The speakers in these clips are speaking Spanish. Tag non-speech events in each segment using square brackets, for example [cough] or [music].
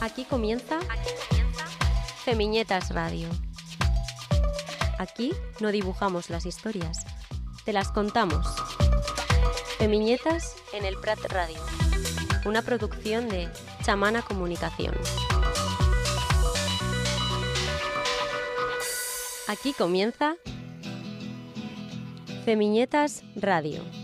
Aquí comienza Femiñetas Radio. Aquí no dibujamos las historias, te las contamos. Femiñetas en el Prat Radio, una producción de Chamana Comunicación. Aquí comienza Femiñetas Radio.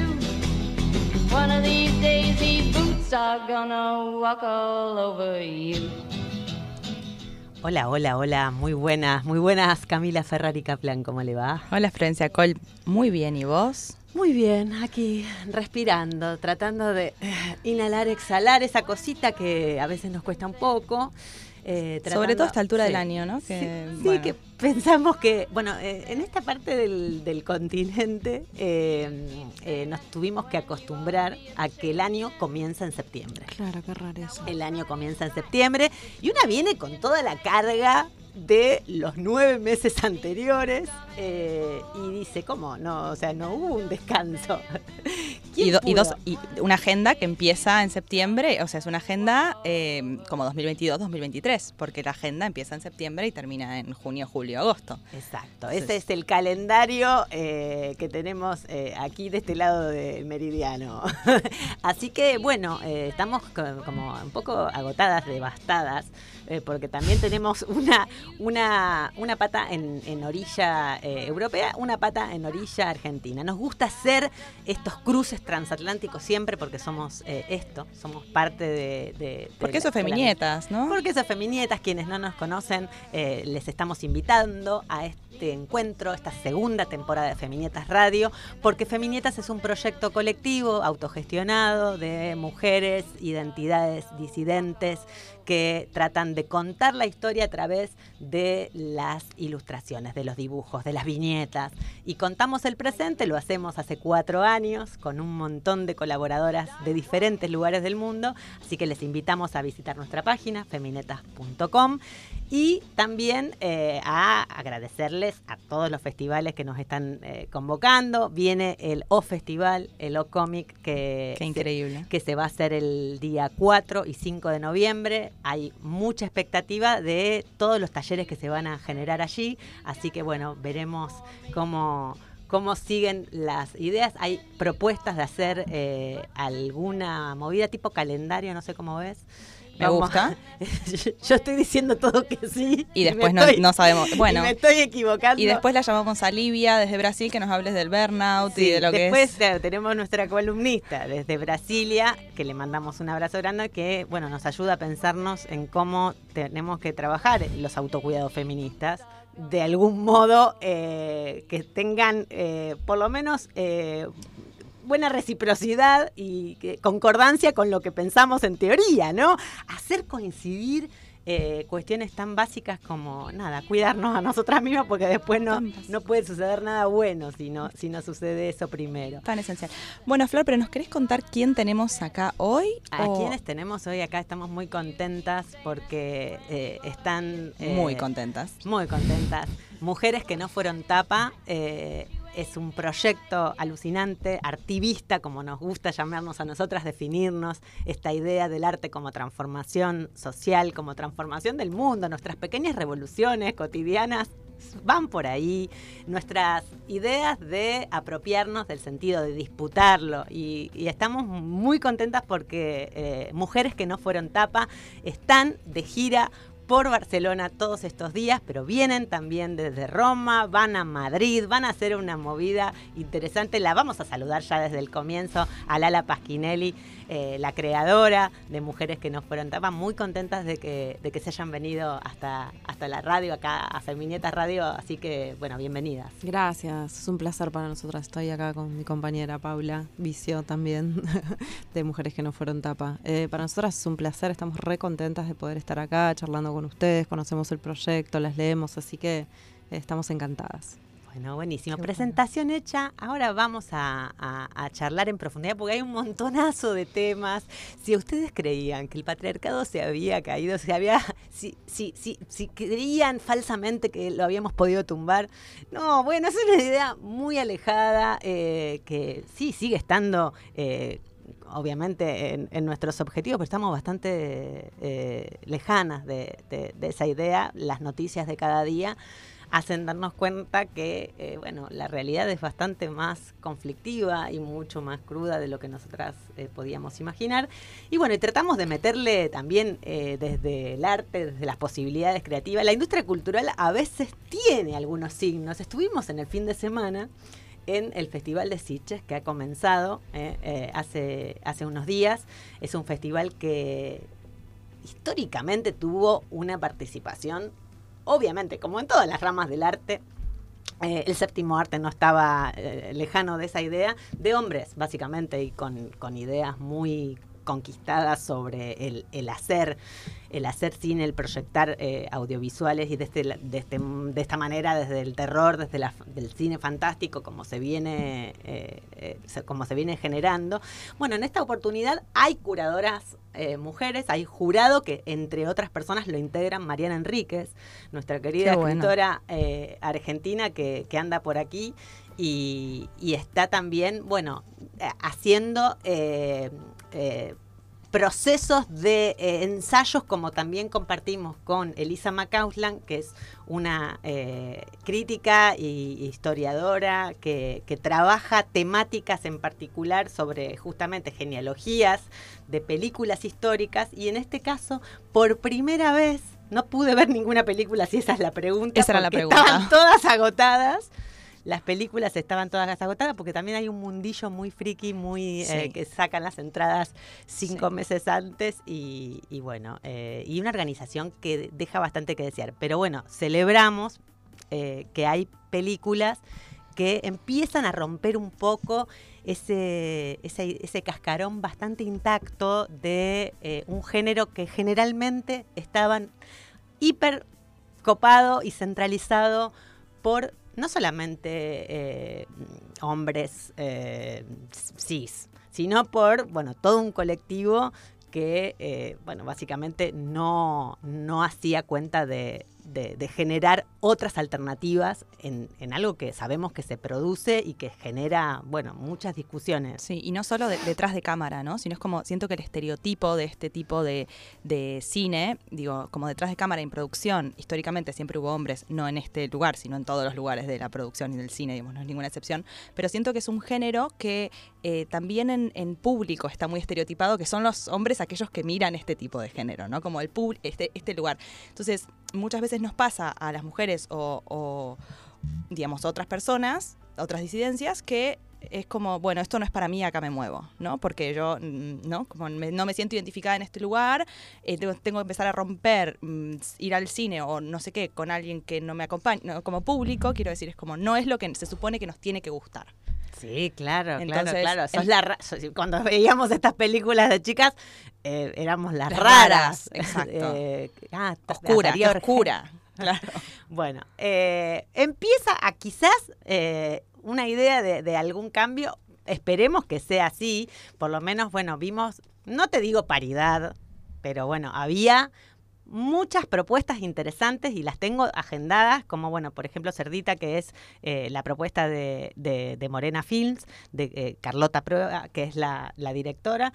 One of these days, these boots are gonna walk all over you. Hola, hola, hola, muy buenas, muy buenas Camila Ferrari Kaplan, ¿cómo le va? Hola Florencia Col, muy bien, ¿y vos? Muy bien, aquí respirando, tratando de eh, inhalar, exhalar esa cosita que a veces nos cuesta un poco. Eh, Sobre todo a esta altura sí, del año, ¿no? sí, Que, sí, bueno. que pensamos que, bueno, eh, en esta parte del, del continente eh, nos tuvimos que acostumbrar a que el año comienza en septiembre. Claro, qué raro eso. El año comienza en septiembre y una viene con toda la carga de los nueve meses anteriores eh, y dice, ¿cómo? No, o sea, no hubo un descanso. [laughs] ¿Quién Y, do- y dos, y una agenda que empieza en septiembre, o sea, es una agenda eh, como 2022-2023, porque la agenda empieza en septiembre y termina en junio, julio, agosto. Exacto, Sí. ese es el calendario eh, que tenemos eh, aquí de este lado del meridiano. [laughs] Así que bueno, estamos co- como un poco agotadas, devastadas, porque también tenemos una, una, una pata en, en orilla eh, europea, una pata en orilla argentina. Nos gusta hacer estos cruces transatlánticos siempre porque somos eh, esto, somos parte de... de- de Porque eso feminietas, ¿no? porque esas feminietas, quienes no nos conocen, eh, les estamos invitando a este encuentro, esta segunda temporada de Feminietas Radio, porque Feminietas es un proyecto colectivo, autogestionado, de mujeres, identidades disidentes, que tratan de contar la historia a través de las ilustraciones, de los dibujos, de las viñetas. Y contamos el presente, lo hacemos hace cuatro años, con un montón de colaboradoras de diferentes lugares del mundo, así que les invitamos a visitar nuestra página, feminetas.com, y también eh, a agradecerles a todos los festivales que nos están eh, convocando. Viene el O Festival, el O Comic, que Qué se- increíble. que se va a hacer el día 4 y 5 de noviembre. Hay mucha expectativa de todos los talleres que se van a generar allí, así que bueno, veremos cómo cómo siguen las ideas. Hay propuestas de hacer eh, alguna movida tipo calendario, no sé cómo ves. Me gusta. [laughs] Yo estoy diciendo todo que sí. Y después no, estoy- no sabemos. [laughs] y Bueno, me estoy equivocando. y después la llamamos a Livia desde Brasil que nos hables del burnout y de lo que después es. claro, tenemos nuestra columnista desde Brasilia, que le mandamos un abrazo grande, que bueno, nos ayuda a pensarnos en cómo tenemos que trabajar los autocuidados feministas. De algún modo eh, que tengan eh, por lo menos eh, buena reciprocidad y concordancia con lo que pensamos en teoría, ¿no? Hacer coincidir eh, cuestiones tan básicas como, nada, cuidarnos a nosotras mismas porque después no, no puede suceder nada bueno si no, si no sucede eso primero. Tan esencial. Bueno, Flor, pero ¿nos querés contar quién tenemos acá hoy? A O- quienes tenemos hoy acá estamos muy contentas porque eh, están... eh, Muy contentas. Muy contentas. Mujeres que no fueron tapa. Es un proyecto alucinante, artivista, como nos gusta llamarnos a nosotras, definirnos esta idea del arte como transformación social, como transformación del mundo, nuestras pequeñas revoluciones cotidianas van por ahí, nuestras ideas de apropiarnos del sentido, de disputarlo. Y, y estamos muy contentas porque eh, mujeres que no fueron tapa están de gira por Barcelona todos estos días, pero vienen también desde Roma, van a Madrid, van a hacer una movida interesante. La vamos a saludar ya desde el comienzo a Lala Pasquinelli, eh, la creadora de Mujeres que nos fueron tapas, muy contentas de que, de que se hayan venido hasta, hasta la radio, acá a Feminietas Radio, así que bueno, bienvenidas. Gracias, es un placer para nosotras. Estoy acá con mi compañera Paula Vicio también, [laughs] de Mujeres que no fueron tapa. Eh, para nosotras es un placer, estamos re contentas de poder estar acá charlando con ustedes, conocemos el proyecto, las leemos, así que eh, estamos encantadas. Bueno, buenísimo. Qué bueno. Presentación hecha. Ahora vamos a, a- a charlar en profundidad porque hay un montonazo de temas. Si ustedes creían que el patriarcado se había caído, se había, si, si, si, si creían falsamente que lo habíamos podido tumbar, no, bueno, es una idea muy alejada eh, que sí sigue estando. eh, obviamente en, nuestros objetivos, pero estamos bastante eh, lejanas de, esa idea. Las noticias de cada día hacen darnos cuenta que, eh, bueno, la realidad es bastante más conflictiva y mucho más cruda de lo que nosotras eh, podíamos imaginar. Y bueno, y tratamos de meterle también desde el arte, desde las posibilidades creativas. La industria cultural a veces tiene algunos signos. Estuvimos en el fin de semana en el Festival de Sitges, que ha comenzado eh, eh, hace, hace unos días. Es un festival que históricamente tuvo una participación, obviamente, como en todas las ramas del arte, eh, el séptimo arte no estaba lejano de esa idea, de hombres, básicamente, y con, con ideas muy conquistadas sobre el, el hacer, el hacer cine, el proyectar eh, audiovisuales y de, este, este, de esta manera, desde el terror, desde la, del cine fantástico, como se viene, eh, eh, como se viene generando. Bueno, en esta oportunidad hay curadoras eh, mujeres, hay jurado que entre otras personas lo integran Mariana Enríquez, nuestra querida bueno. escritora eh, argentina que, que anda por aquí y, y está también, bueno, haciendo eh, eh, procesos de eh, ensayos como también compartimos con Elisa McCausland, que es una eh, crítica y historiadora que, que trabaja temáticas en particular sobre justamente genealogías de películas históricas y en este caso, por primera vez, no pude ver ninguna película, si esa es la pregunta. Esa era la pregunta. Estaban todas agotadas. Las películas estaban todas agotadas porque también hay un mundillo muy friki, muy eh, que sacan las entradas cinco Sí. meses antes y, y bueno, eh, y una organización que deja bastante que desear. Pero bueno, celebramos eh, que hay películas que empiezan a romper un poco ese, ese, ese cascarón bastante intacto de eh, un género que generalmente estaban hiper copado y centralizado por no solamente eh, hombres eh, cis, sino por bueno todo un colectivo que eh, bueno básicamente no, no hacía cuenta de, de- generar otras alternativas en, algo que sabemos que se produce y que genera bueno muchas discusiones. Sí, y no solo de- detrás de cámara, ¿no? Sino es como, siento que el estereotipo de este tipo de, de cine, digo, como detrás de cámara en producción, históricamente siempre hubo hombres, no en este lugar, sino en todos los lugares de la producción y del cine, digamos, no es ninguna excepción, pero siento que es un género que eh, también en, en público está muy estereotipado, que son los hombres aquellos que miran este tipo de género, ¿no? Como el pub- este, este lugar. Entonces, muchas veces nos pasa a las mujeres o, o, digamos, otras personas, otras disidencias, que es como, bueno, esto no es para mí, acá me muevo, ¿no? Porque yo, mm, ¿no? Como me- no me siento identificada en este lugar, eh, tengo, que empezar a romper, mm, ir al cine o no sé qué, con alguien que no me acompaña, no, como público, quiero decir, es como, no es lo que se supone que nos tiene que gustar. Sí, claro, Entonces, claro, claro. Sos el- la sos- cuando veíamos estas películas de chicas, eh, éramos las, Las raras. raras, exacto. Eh, ah, Oscura, oscura. [laughs] Claro. Bueno, eh, empieza a quizás eh, una idea de, de algún cambio. Esperemos que sea así. Por lo menos, bueno, vimos, no te digo paridad, pero bueno, había muchas propuestas interesantes y las tengo agendadas, como bueno, por ejemplo, Cerdita, que es eh, la propuesta de, de- de Morena Films, de eh, Carlota Prueba, que es la, la directora.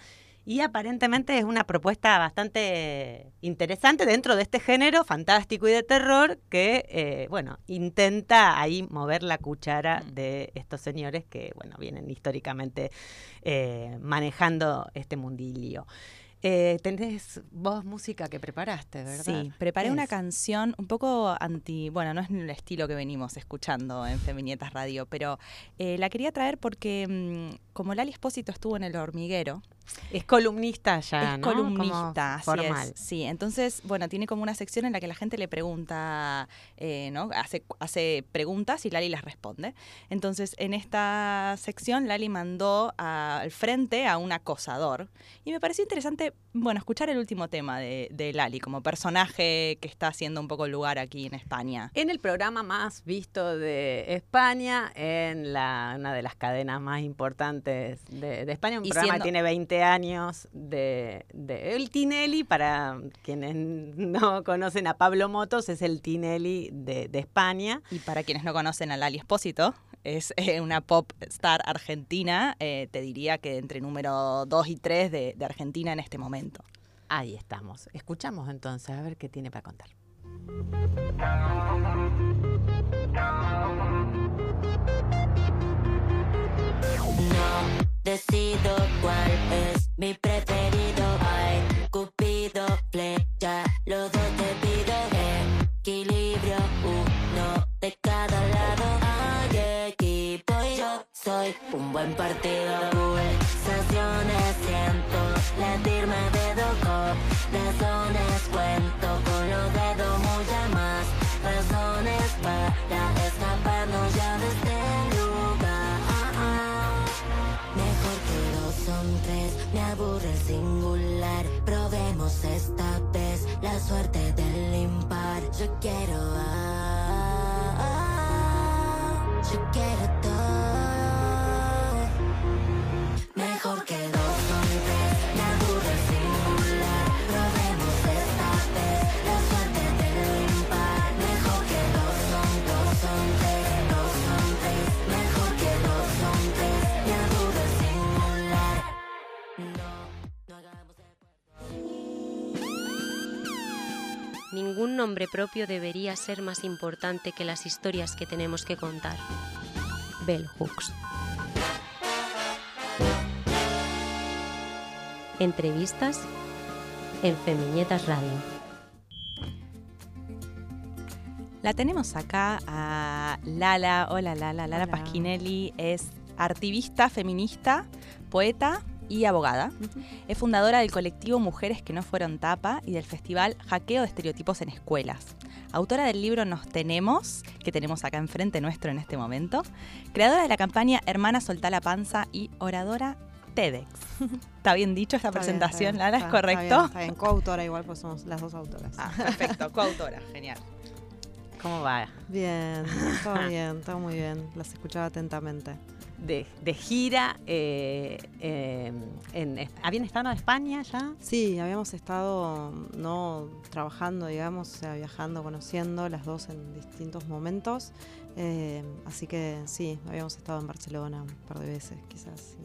Y aparentemente es una propuesta bastante interesante dentro de este género fantástico y de terror que, eh, bueno, intenta ahí mover la cuchara de estos señores que, bueno, vienen históricamente eh, manejando este mundilio. Eh, tenés vos música que preparaste, ¿verdad? Sí, preparé ¿Qué una es? canción un poco anti, bueno, no es el estilo que venimos escuchando en Feminietas Radio, pero eh, la quería traer porque mm, como Lali Espósito estuvo en el hormiguero, Es columnista ya, es ¿no? Como columnista, así formal. es. Sí, entonces, bueno, tiene como una sección en la que la gente le pregunta, eh, ¿no? Hace, hace preguntas y Lali las responde. Entonces, en esta sección, Lali mandó a- al frente a un acosador. Y me pareció interesante, bueno, escuchar el último tema de, de Lali como personaje que está haciendo un poco lugar aquí en España. En el programa más visto de España, en la, una de las cadenas más importantes de, de España, un Y programa siendo- que tiene 20 años de, de el Tinelli, para quienes no conocen a Pablo Motos, es el Tinelli de, de España. Y para quienes no conocen a Lali Espósito, es eh, una pop star argentina, eh, te diría que entre número 2 y 3 de, de Argentina en este momento. Ahí estamos. Escuchamos entonces a ver qué tiene para contar. No decido cuál es mi preferido. Ay, Cupido, flecha, los dos te pido. Equilibrio, uno de cada lado. Hay equipo y yo soy un buen partido. Pulsaciones siento latirme de dos razones. Cuento con los dedos me aburre el singular. Probemos esta vez la suerte del impar. Yo quiero, nombre propio debería ser más importante que las historias que tenemos que contar. Bell Hooks. Entrevistas en Feminietas Radio. La tenemos acá a Lala. Hola Lala. Lala Hola. Pasquinelli es activista, feminista, poeta y abogada. Es fundadora del colectivo Mujeres que no fueron tapa y del festival Hackeo de Estereotipos en Escuelas. Autora del libro Nos Tenemos, que tenemos acá enfrente nuestro en este momento. Creadora de la campaña Hermana Soltá la Panza y oradora TEDx. [laughs] ¿Está bien dicho esta Está bien, presentación, está bien, Lala? ¿Es correcto? Está bien, está bien. coautora igual, pues somos las dos autoras. Ah, perfecto. [laughs] Coautora. Genial. ¿Cómo va? Bien, [laughs] todo bien, todo muy bien. Las escuchaba atentamente. De, de gira, eh, eh, en, ¿habían estado en España ya? Sí, habíamos estado no trabajando, digamos, o sea, viajando, conociendo las dos en distintos momentos. Eh, así que sí, habíamos estado en Barcelona un par de veces, quizás,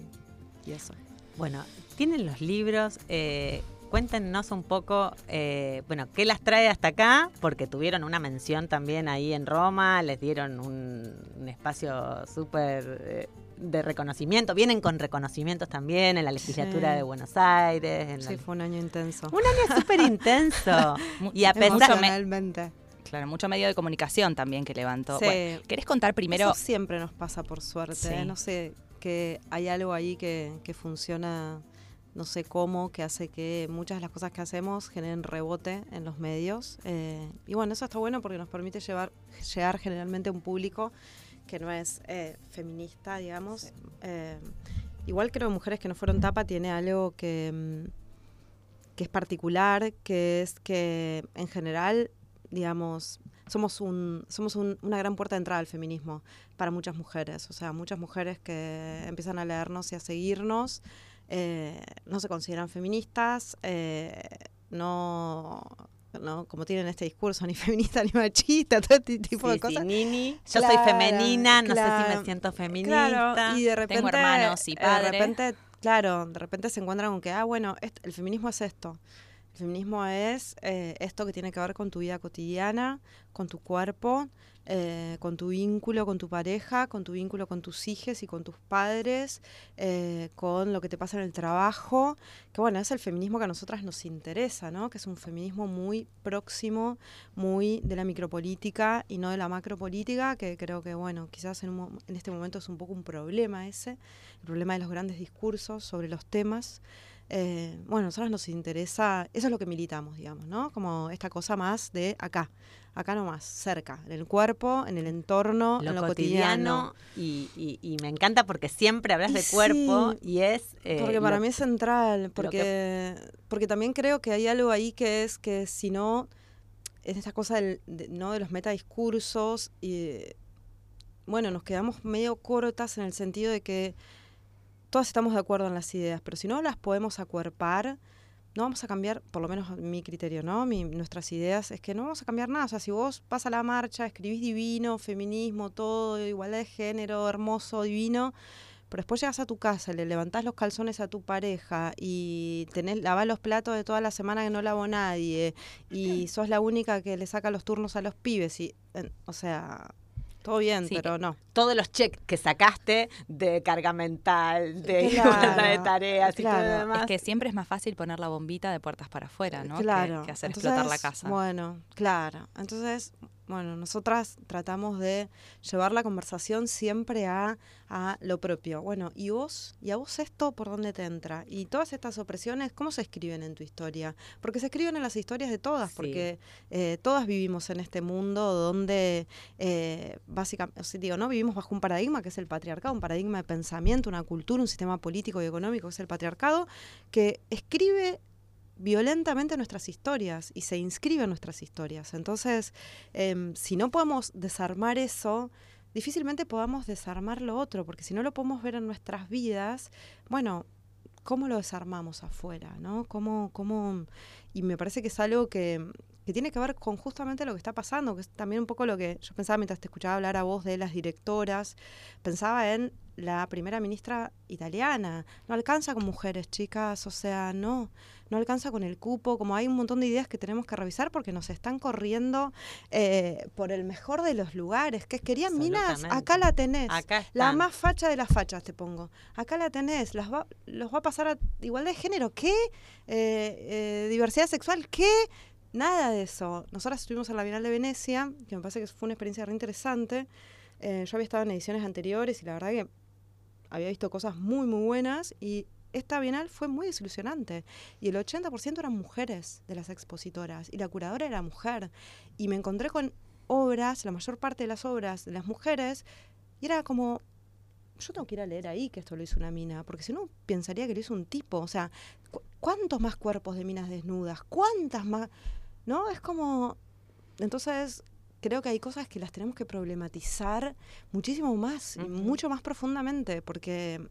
y, y eso. Bueno, tienen los libros. eh, cuéntenos un poco, eh, bueno, qué las trae hasta acá, porque tuvieron una mención también ahí en Roma, les dieron un, un espacio súper eh, de reconocimiento. Vienen con reconocimientos también en la legislatura Sí. de Buenos Aires. En Sí, la- fue un año intenso. Un año súper intenso. [laughs] Y a pesar... Emocionalmente. Claro, mucho medio de comunicación también que levantó. Sí. Bueno, ¿Querés contar primero? Eso siempre nos pasa por suerte. Sí. ¿eh? No sé, que hay algo ahí que, que funciona, no sé cómo, que hace que muchas de las cosas que hacemos generen rebote en los medios. eh, y bueno, eso está bueno porque nos permite llevar, llegar generalmente a un público que no es eh, feminista, digamos. Eh, igual creo que Mujeres que no fueron tapa tiene algo que, mm, que es particular, que es que en general, digamos, somos, un, somos un- una gran puerta de entrada al feminismo para muchas mujeres. O sea, muchas mujeres que empiezan a leernos y a seguirnos eh, no se consideran feministas, eh, no, no, como tienen este discurso, [laughs] ni feminista ni machista, todo este tipo Sí, de sí, cosas. Nini, yo Claro, soy femenina, no sé si me siento feminista. Claro, y de repente. hermanos y eh, padre. De repente, claro, de repente se encuentran con que, ah, bueno, el feminismo es esto. El feminismo es eh, esto que tiene que ver con tu vida cotidiana, con tu cuerpo, eh, con tu vínculo con tu pareja, con tu vínculo con tus hijos y con tus padres, eh, con lo que te pasa en el trabajo, que bueno, es el feminismo que a nosotras nos interesa, ¿no? Que es un feminismo muy próximo, muy de la micropolítica y no de la macropolítica, que creo que bueno, quizás en, un en este momento es un poco un problema ese, el problema de los grandes discursos sobre los temas. Eh, bueno, a nosotros nos interesa, eso es lo que militamos, digamos, ¿no? Como esta cosa más de acá, acá nomás, cerca, en el cuerpo, en el entorno, lo en lo cotidiano cotidiano. y, y- y me encanta porque siempre hablas Y de cuerpo sí, y es eh, Porque para lo- mí es central, que- porque, porque también creo que hay algo ahí que es que si no, es esta cosa del- de, ¿no? de los metadiscursos y bueno, nos quedamos medio cortas en el sentido de que todas estamos de acuerdo en las ideas, pero si no las podemos acuerpar, no vamos a cambiar, por lo menos mi criterio, ¿no? Mi- nuestras ideas es que no vamos a cambiar nada. O sea, si vos vas a la marcha, escribís divino, feminismo, todo, igualdad de género, hermoso, divino, pero después llegas a tu casa, le levantás los calzones a tu pareja y tenés, lavás los platos de toda la semana que no lavó nadie y sos la única que le saca los turnos a los pibes y, en- o sea, todo bien, Sí, pero no. todos los checks que sacaste de carga mental, de Claro, igualdad de tareas y todo lo demás. Es que siempre es más fácil poner la bombita de puertas para afuera, ¿no? Que- Claro. Que, hacer explotar la casa. Bueno, claro. Entonces, bueno, nosotras tratamos de llevar la conversación siempre a, a lo propio. Bueno, ¿y vos? ¿Y a vos esto por dónde te entra? Y todas estas opresiones, ¿cómo se escriben en tu historia? Porque se escriben en las historias de todas, Sí. porque eh, todas vivimos en este mundo donde, eh, básicamente, o sea, digo, ¿no? Vivimos bajo un paradigma que es el patriarcado, un paradigma de pensamiento, una cultura, un sistema político y económico que es el patriarcado, que escribe violentamente nuestras historias y se inscribe en nuestras historias. Entonces, em, si no podemos desarmar eso, difícilmente podamos desarmar lo otro, porque si no lo podemos ver en nuestras vidas, bueno, ¿cómo lo desarmamos afuera? ¿no? ¿Cómo, cómo? Y me parece que es algo que, que tiene que ver con justamente lo que está pasando, que es también un poco lo que yo pensaba mientras te escuchaba hablar a vos de las directoras, pensaba en la primera ministra italiana. No alcanza con mujeres, chicas, o sea, no, no alcanza con el cupo, como hay un montón de ideas que tenemos que revisar porque nos están corriendo eh, por el mejor de los lugares, que querían minas, acá la tenés. Acá La más facha de las fachas, te pongo. Acá la tenés, las va, los va a pasar a igualdad de género. ¿Qué? Eh, eh, diversidad sexual, ¿qué? Nada de eso. Nosotras estuvimos en la Bienal de Venecia, que me parece que fue una experiencia re interesante. Yo había estado en ediciones anteriores y la verdad que había visto cosas muy, muy buenas y esta Bienal fue muy desilusionante. Y el 80% eran mujeres de las expositoras y la curadora era mujer. Y me encontré con obras, la mayor parte de las obras de las mujeres, y era como, yo tengo que ir a leer ahí que esto lo hizo una mina, porque si no pensaría que lo hizo un tipo. O sea, cu- ¿cuántos más cuerpos de minas desnudas? ¿Cuántas más? ¿No? Es como... Entonces, creo que hay cosas que las tenemos que problematizar muchísimo más, y mucho más profundamente, porque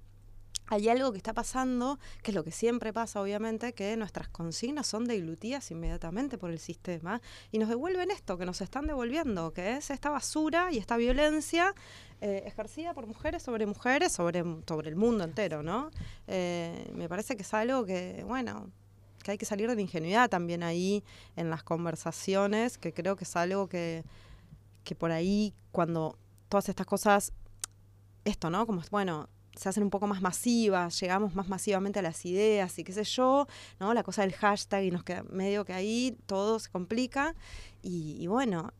hay algo que está pasando, que es lo que siempre pasa, obviamente, que nuestras consignas son deglutidas inmediatamente por el sistema y nos devuelven esto, que nos están devolviendo, que es esta basura y esta violencia eh, ejercida por mujeres sobre mujeres, sobre, sobre el mundo entero, ¿no? Eh, me parece que es algo que, bueno, que hay que salir de la ingenuidad también ahí en las conversaciones, que creo que es algo que, que por ahí cuando todas estas cosas, esto, ¿no? Como, bueno, se hacen un poco más masivas, llegamos más masivamente a las ideas y qué sé yo, ¿no? La cosa del hashtag y nos queda medio que ahí todo se complica y, bueno,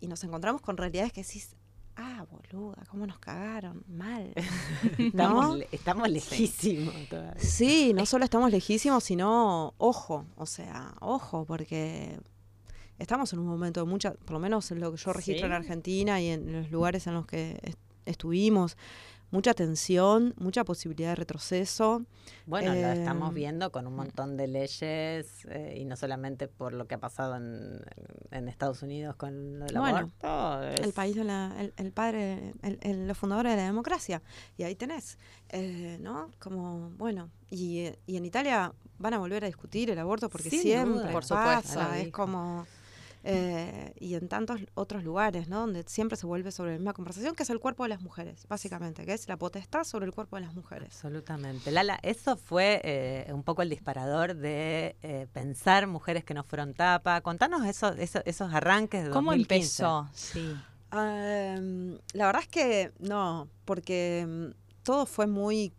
y nos encontramos con realidades que decís, ah, boluda, cómo nos cagaron, mal. Estamos, [laughs] ¿no? estamos lejísimos todavía. Sí, no solo estamos lejísimos, sino ojo, o sea, ojo, porque estamos en un momento de mucha, por lo menos en lo que yo registro en. Argentina y en los lugares en los que est- estuvimos, mucha tensión, mucha posibilidad de retroceso. Bueno, lo Eh, estamos viendo con un montón de leyes eh, y no solamente por lo que ha pasado en, en Estados Unidos con lo del Bueno, aborto. El es- país de la, el, el padre, el, el- los fundadores de la democracia. Y ahí tenés, eh, ¿no? Como, bueno, y, eh, y en Italia van a volver a discutir el aborto porque Sin siempre duda. Por supuesto, pasa, lo es dijo. como... eh, y en tantos otros lugares, ¿no? Donde siempre se vuelve sobre la misma conversación, que es el cuerpo de las mujeres, básicamente, que es la potestad sobre el cuerpo de las mujeres. Absolutamente. Lala, eso fue eh, un poco el disparador de eh, pensar mujeres que no fueron tapa. Contanos eso, eso- esos arranques de ¿Cómo 2015. empezó? Sí. Em, la verdad es que no, porque em, todo fue muy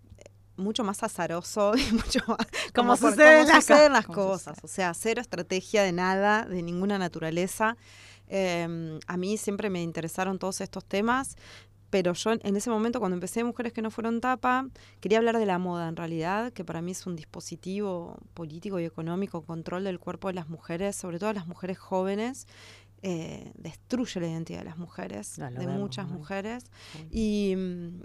mucho más azaroso [laughs] y mucho más Como suceden las suceden las cosas. O sea, cero estrategia de nada, de ninguna naturaleza. Em, a mí siempre me interesaron todos estos temas, pero yo en- ese momento, cuando empecé Mujeres que no fueron tapa, quería hablar de la moda en realidad, que para mí es un dispositivo político y económico, control del cuerpo de las mujeres, sobre todo las mujeres jóvenes. eh, destruye la identidad de las mujeres, de vemos, muchas ¿no? mujeres. Sí. Y, mm,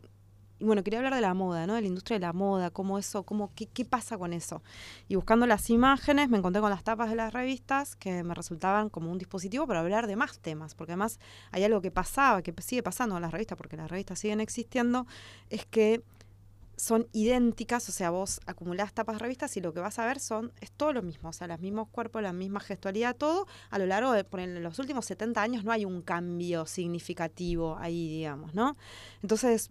y bueno, quería hablar de la moda, ¿no? De la industria de la moda, cómo eso, cómo, qué, qué pasa con eso. Y buscando las imágenes me encontré con las tapas de las revistas que me resultaban como un dispositivo para hablar de más temas, porque además hay algo que pasaba, que sigue pasando en las revistas, porque las revistas siguen existiendo, es que son idénticas, o sea, vos acumulás tapas de revistas y lo que vas a ver son, es todo lo mismo, o sea, los mismos cuerpos, la misma gestualidad, todo, a lo largo de, por los últimos 70 años no hay un cambio significativo ahí, digamos, ¿no? Entonces,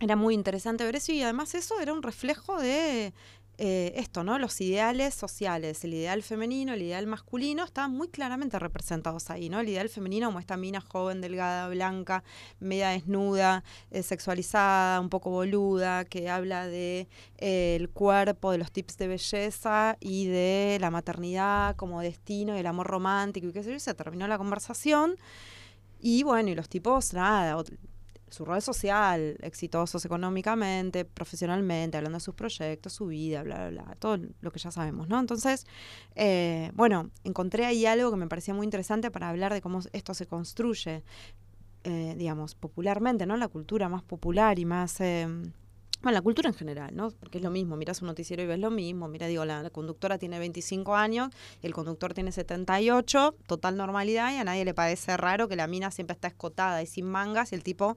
era muy interesante ver eso y además eso era un reflejo de eh, esto, ¿no? Los ideales sociales, el ideal femenino, el ideal masculino, estaban muy claramente representados ahí, ¿no? El ideal femenino como esta mina joven, delgada, blanca, media desnuda, eh, sexualizada, un poco boluda, que habla de eh, el cuerpo, de los tips de belleza y de la maternidad como destino y el amor romántico y qué sé yo, se terminó la conversación. Y bueno, y los tipos, nada, su rol social, exitosos económicamente, profesionalmente, hablando de sus proyectos, su vida, bla, bla, bla, todo lo que ya sabemos, ¿no? Entonces, eh, bueno, encontré ahí algo que me parecía muy interesante para hablar de cómo esto se construye, eh, digamos, popularmente, ¿no? La cultura más popular y más... eh, bueno, la cultura en general, ¿no? Porque es lo mismo, miras un noticiero y ves lo mismo. Mira, digo, la, la conductora tiene 25 años, el conductor tiene 78, total normalidad, y a nadie le parece raro que la mina siempre está escotada y sin mangas, y el tipo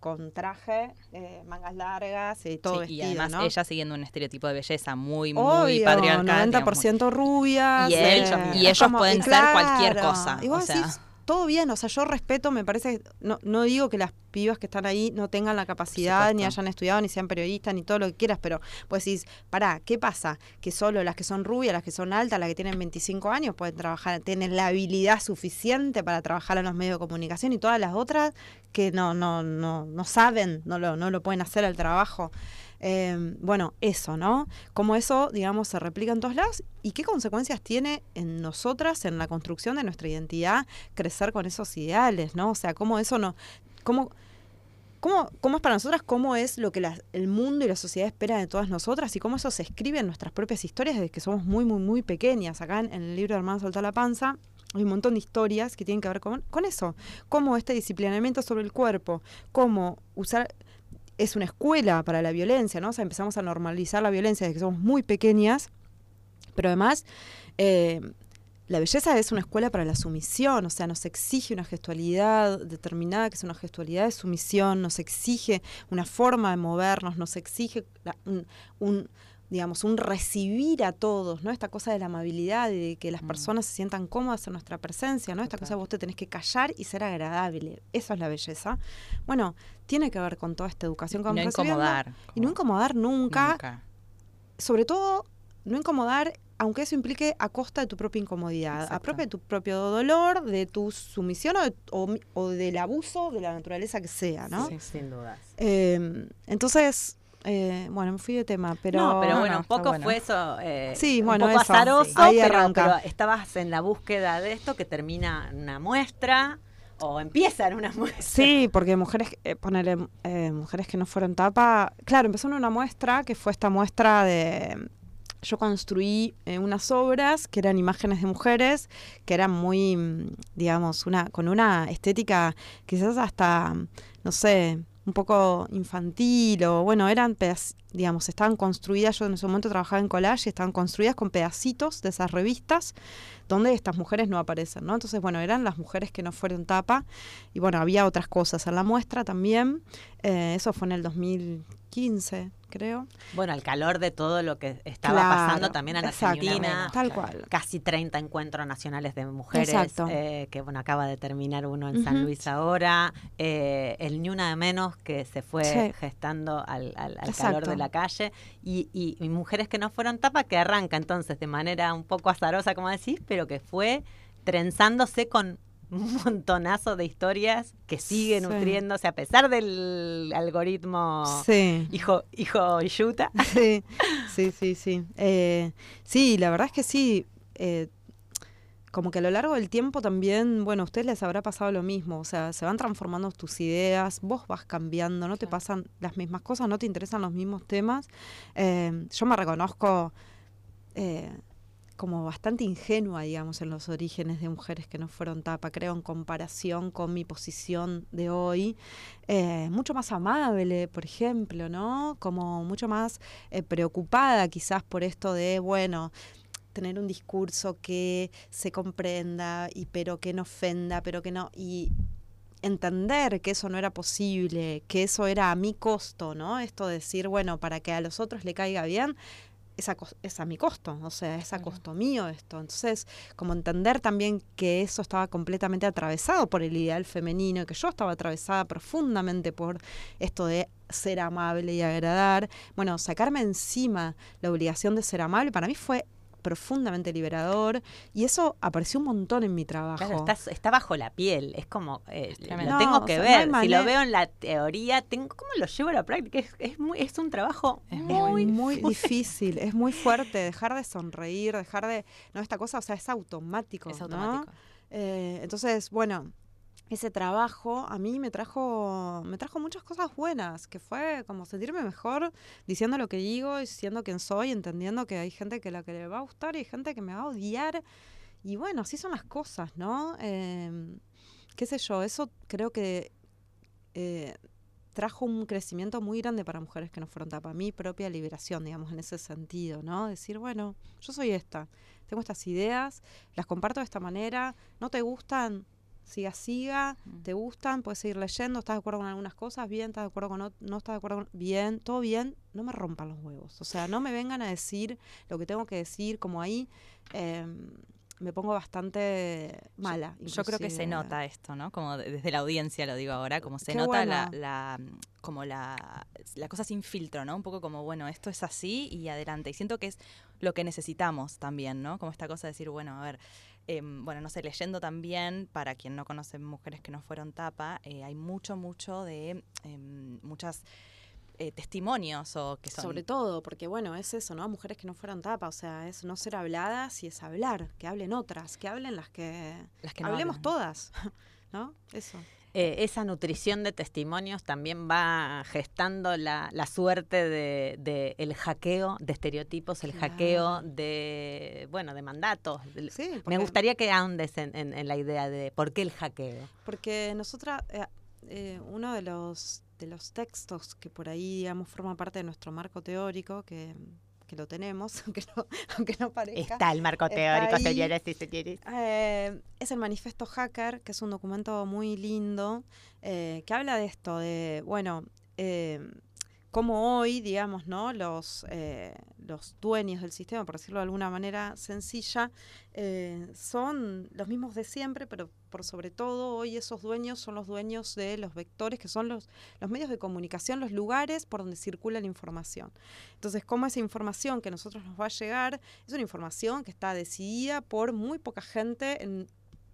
con traje, eh, mangas largas y todo Sí, y vestido, además ¿no? ella siguiendo un estereotipo de belleza muy, muy patriarcal. digamos, 90% rubias. Y él- eh, y ellos como- pueden y ser cualquier cosa, Y vos o sea. decís, todo bien, o sea, yo respeto, me parece, no, no digo que las pibas que están ahí no tengan la capacidad, ni hayan estudiado, ni sean periodistas, ni todo lo que quieras, pero pues decís, pará, ¿qué pasa? Que solo las que son rubias, las que son altas, las que tienen 25 años pueden trabajar, tienen la habilidad suficiente para trabajar en los medios de comunicación y todas las otras que no, no, no, no saben, no lo, no lo pueden hacer el trabajo. Eh, bueno, eso, ¿no? Cómo eso, digamos, se replica en todos lados y qué consecuencias tiene en nosotras, en la construcción de nuestra identidad, crecer con esos ideales, ¿no? O sea, cómo eso no. Cómo, cómo, cómo es para nosotras, cómo es lo que el mundo y la sociedad espera de todas nosotras y cómo eso se escribe en nuestras propias historias desde que somos muy, muy, muy pequeñas. Acá en, el libro de Hermana Soltar la Panza. Hay un montón de historias que tienen que ver con, con eso, cómo este disciplinamiento sobre el cuerpo, cómo usar, es una escuela para la violencia, ¿no? O sea, empezamos a normalizar la violencia desde que somos muy pequeñas, pero además eh, la belleza es una escuela para la sumisión, o sea, nos exige una gestualidad determinada, que es una gestualidad de sumisión, nos exige una forma de movernos, nos exige la- un, un, digamos, un recibir a todos, ¿no? Esta cosa de la amabilidad, de que las personas se sientan cómodas en nuestra presencia, ¿no? Esta cosa de vos te tenés que callar y ser agradable. Eso es la belleza. Bueno, tiene que ver con toda esta educación que Y no vamos recibiendo. incomodar. Y no incomodar nunca, Nunca. sobre todo no incomodar, aunque eso implique a costa de tu propia incomodidad, a propia de tu propio dolor, de tu sumisión o, de- o- o del abuso de la naturaleza que sea, ¿no? Sí, sin dudas. Eh, entonces, eh, bueno, me fui de tema, pero... no, pero No, bueno, no, un poco bueno. fue eso. eh, Sí, un bueno, poco eso, azaroso. Ahí pero, pero estabas en la búsqueda de esto que termina en una muestra o empieza en una [laughs] muestra. Sí, porque mujeres, eh, eh, mujeres que no fueron tapa, claro, empezó en una muestra que fue esta muestra de, yo construí eh, unas obras que eran imágenes de mujeres, que eran muy, mm, digamos, una, con una estética quizás hasta, no sé, un poco infantil o bueno, eran digamos, estaban construidas, yo en ese momento trabajaba en collage y estaban construidas con pedacitos de esas revistas donde estas mujeres no aparecen, ¿no? Entonces, bueno, eran las mujeres que no fueron tapa y bueno, había otras cosas en la muestra también. Eh, eso fue en el 2015, creo. Bueno, al calor de todo lo que estaba Claro, pasando también en Argentina. Tal cual. Casi 30 encuentros nacionales de mujeres, Exacto. eh, que bueno, acaba de terminar uno en San. Luis ahora, eh, el Ni Una de Menos que se fue Sí. gestando al, al- al calor de la calle, y, y- y mujeres que no fueron tapa, que arranca entonces de manera un poco azarosa, como decís, pero que fue trenzándose con un [laughs] montonazo de historias que sigue Sí. nutriéndose a pesar del algoritmo Sí. hijo, hijo yuta. [laughs] Sí, sí, sí, sí. Eh, sí, la verdad es que sí. eh, como que a lo largo del tiempo también, bueno, a ustedes les habrá pasado lo mismo. O sea, se van transformando tus ideas, vos vas cambiando, no te pasan las mismas cosas, no te interesan los mismos temas. Eh, yo me reconozco eh, como bastante ingenua, digamos, en los orígenes de mujeres que no fueron tapa, creo, en comparación con mi posición de hoy. Eh, mucho más amable, por ejemplo, ¿no? Como mucho más eh, preocupada quizás por esto de, bueno, tener un discurso que se comprenda y pero que no ofenda, pero que no y entender que eso no era posible, que eso era a mi costo, ¿no? Esto de decir, bueno, para que a los otros le caiga bien, es a, cos- es a mi costo, o sea, es a costo mío esto. Entonces, como entender también que eso estaba completamente atravesado por el ideal femenino, que yo estaba atravesada profundamente por esto de ser amable y agradar. Bueno, sacarme encima la obligación de ser amable para mí fue profundamente liberador y eso apareció un montón en mi trabajo. Claro, está, está bajo la piel, es como, eh, lo No, tengo o que no ver, si lo veo en la teoría, tengo, ¿cómo lo llevo a la práctica? Es, es, muy, es un trabajo Es muy, muy, muy difícil, es muy fuerte dejar de sonreír, dejar de, no, esta cosa, o sea, es automático, Es ¿no? automático. Eh, entonces, bueno, ese trabajo a mí me trajo, me trajo muchas cosas buenas, que fue como sentirme mejor diciendo lo que digo y siendo quien soy, entendiendo que hay gente que la que le va a gustar y hay gente que me va a odiar. Y bueno, así son las cosas, ¿no? Eh, qué sé yo, eso creo que eh, trajo un crecimiento muy grande para mujeres que no fueron tapa. Mi propia liberación, digamos, en ese sentido, ¿no? Decir, bueno, yo soy esta, tengo estas ideas, las comparto de esta manera, no te gustan, siga, siga, Mm. te gustan, puedes seguir leyendo, estás de acuerdo con algunas cosas, bien, estás de acuerdo con ot- no estás de acuerdo con, bien, todo bien, no me rompan los huevos. O sea, no me vengan a decir lo que tengo que decir, como ahí eh, me pongo bastante mala. Yo creo que se nota esto, ¿no? Como de- desde la audiencia lo digo ahora, como se Qué nota la, la, como la, la cosa sin filtro, ¿no? Un poco como, bueno, esto es así y adelante. Y siento que es lo que necesitamos también, ¿no? Como esta cosa de decir, bueno, a ver, em, bueno, no sé, leyendo también, para quien no conoce mujeres que no fueron tapa, eh, hay mucho, mucho de em, muchas eh, testimonios o que son... Sobre todo, porque bueno, es eso, ¿no? Mujeres que no fueron tapa, o sea, es no ser habladas y es hablar, que hablen otras, que hablen las que... las que no Hablemos hablan. todas, [laughs] ¿no? Eso. Eh, esa nutrición de testimonios también va gestando la, la suerte de, de el hackeo de estereotipos, el hackeo Claro. de, bueno, de mandatos. Me gustaría que andes en, en- en la idea de por qué el hackeo. Porque nosotras, eh, eh, uno de los, de los textos que por ahí, digamos, forma parte de nuestro marco teórico, que, que lo tenemos, [laughs] aunque no, aunque no parezca. Está el marco teórico, señoras y señores. Eh, es el manifiesto Hacker, que es un documento muy lindo, eh, que habla de esto, de, bueno, eh, como hoy, digamos, ¿no? Los, eh, los dueños del sistema, por decirlo de alguna manera sencilla, eh, son los mismos de siempre, pero por sobre todo hoy esos dueños son los dueños de los vectores, que son los, los medios de comunicación, los lugares por donde circula la información. Entonces, cómo esa información que a nosotros nos va a llegar es una información que está decidida por muy poca gente en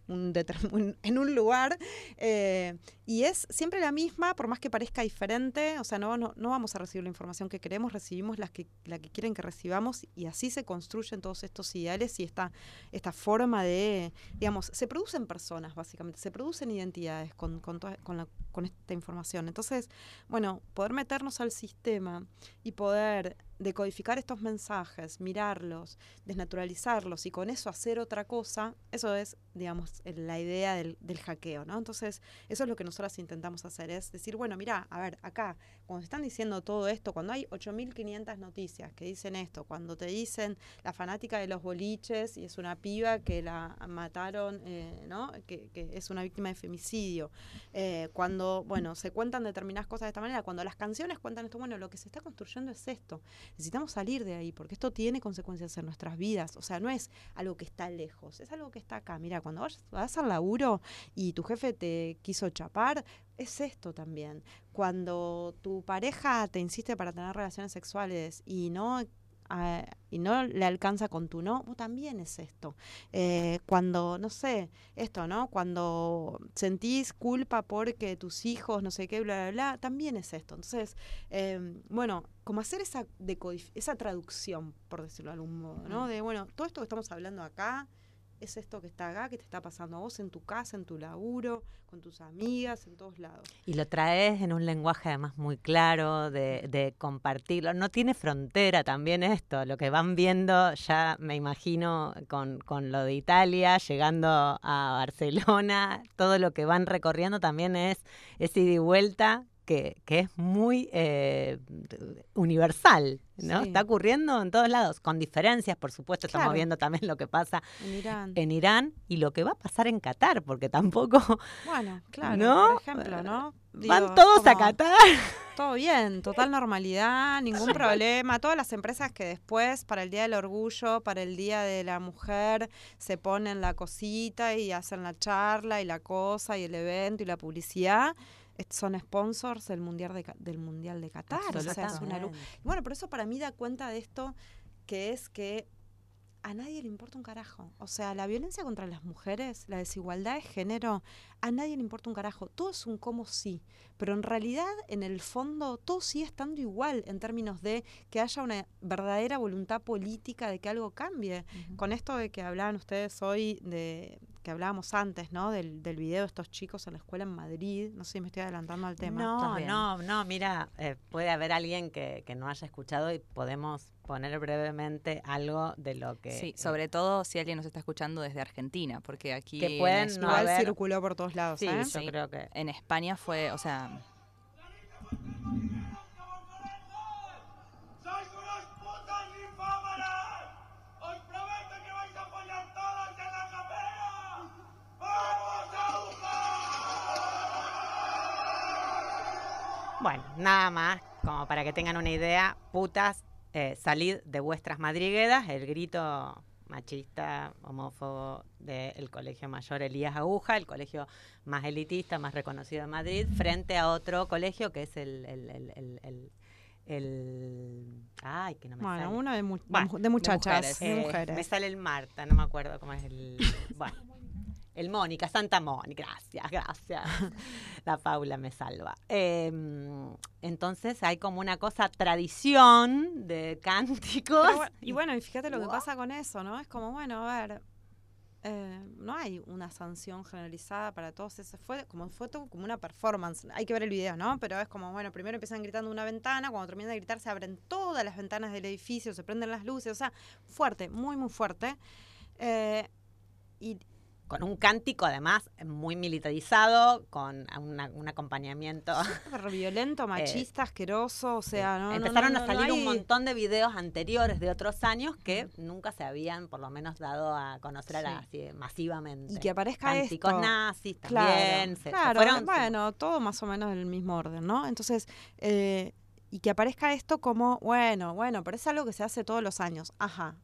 [laughs] en un lugar eh, y es siempre la misma, por más que parezca diferente, o sea, no, no, no vamos a recibir la información que queremos, recibimos las que, la que quieren que recibamos y así se construyen todos estos ideales y esta, esta forma de, digamos, se producen personas básicamente, se producen identidades con, con, toda- con, la- con esta información. Entonces, bueno, poder meternos al sistema y poder decodificar estos mensajes, mirarlos, desnaturalizarlos y con eso hacer otra cosa, eso es, digamos, la idea del, del hackeo, ¿no? Entonces, eso es lo que nosotras intentamos hacer, es decir, bueno, mira, a ver, acá, cuando están diciendo todo esto, cuando hay 8.500 noticias que dicen esto, cuando te dicen la fanática de los boliches y es una piba que la mataron, eh, ¿no? Que, que es una víctima de femicidio, eh, cuando, bueno, se cuentan determinadas cosas de esta manera, cuando las canciones cuentan esto, bueno, lo que se está construyendo es esto. Necesitamos salir de ahí, porque esto tiene consecuencias en nuestras vidas. O sea, no es algo que está lejos, es algo que está acá. Mira, cuando vas al laburo y tu jefe te quiso chapar, es esto también. Cuando tu pareja te insiste para tener relaciones sexuales y no a- y no le alcanza con tu no, vos también es esto. Eh, cuando, no sé, esto, ¿no? Cuando sentís culpa porque tus hijos, no sé qué, bla, bla, bla, también es esto. Entonces, eh, bueno, como hacer esa, esa traducción, por decirlo de algún modo, ¿no? De, bueno, todo esto que estamos hablando acá es esto que está acá, que te está pasando a vos en tu casa, en tu laburo, con tus amigas, en todos lados. Y lo traes en un lenguaje además muy claro de, de compartirlo. No tiene frontera también esto. Lo que van viendo ya me imagino con, con lo de Italia, llegando a Barcelona, todo lo que van recorriendo también es, es ida y vuelta. Que, que es muy eh, universal, ¿no? Sí. Está ocurriendo en todos lados, con diferencias, por supuesto, estamos viendo también lo que pasa En Irán. en Irán y lo que va a pasar en Qatar, porque tampoco Bueno, [laughs] claro, ¿No? por ejemplo, ¿no? van Digo, todos a Qatar. Todo bien, total normalidad, ningún problema. Todas las empresas que después, para el Día del Orgullo, para el Día de la Mujer, se ponen la cosita y hacen la charla y la cosa y el evento y la publicidad, son sponsors del Mundial de, del mundial de Qatar. O sea, es una lu- y Bueno, por eso para mí da cuenta de esto, que es que a nadie le importa un carajo. O sea, la violencia contra las mujeres, la desigualdad de género, a nadie le importa un carajo. Todo es un cómo sí. Pero en realidad, en el fondo, todo sigue estando igual en términos de que haya una verdadera voluntad política de que algo cambie. Con esto de que hablaban ustedes hoy, de que hablábamos antes, ¿no? Del, del video de estos chicos en la escuela en Madrid. No sé si me estoy adelantando al tema. No, no, no, mira, eh, puede haber alguien que, que no haya escuchado y podemos poner brevemente algo de lo que... Sí, eh, sobre todo si alguien nos está escuchando desde Argentina, porque aquí Que en pueden no Igual haber- circuló por todos lados, Sí, ¿eh? yo Sí. creo que... en España fue, o sea, ¡Sois unos putos ninfómanos! ¡Os prometo que vais a follar todos en la capela! ¡Vamos a buscar! Bueno, nada más, como para que tengan una idea, putas, eh, salid de vuestras madrigueras, el grito machista, homófobo del Colegio Mayor Elías Aguja, el colegio más elitista, más reconocido de Madrid, frente a otro colegio que es el... el, el, el- el- el- ay, que no me Bueno, sale. uno de, mu- Bueno, de muchachas, mujeres. de Eh, mujeres. Me sale el Marta, no me acuerdo cómo es el. Bueno, el Mónica, Santa Mónica. Gracias, gracias. [laughs] La Paula me salva. Eh, entonces hay como una cosa, tradición de cánticos. Bueno, y bueno, y fíjate lo que pasa con eso, ¿no? Es como, bueno, a ver, eh, no hay una sanción generalizada para todos. Eso fue como fue todo como una performance. Hay que ver el video, ¿no? Pero es como, bueno, primero empiezan gritando una ventana, cuando terminan de gritar se abren todas las ventanas del edificio, se prenden las luces, o sea, fuerte, muy, muy fuerte. Eh, y Con un cántico además muy militarizado, con una- un acompañamiento. súper violento, [laughs] machista, asqueroso, o sea, no, Empezaron no, a salir un montón de videos anteriores de otros años que nunca se habían por lo menos dado a conocer a así, masivamente. Y que aparezca Cánticos esto. nazis también. se claro, fueron- bueno, todo más o menos del mismo orden, ¿no? Entonces, eh, y que aparezca esto como, bueno, bueno, pero es algo que se hace todos los años. Ajá,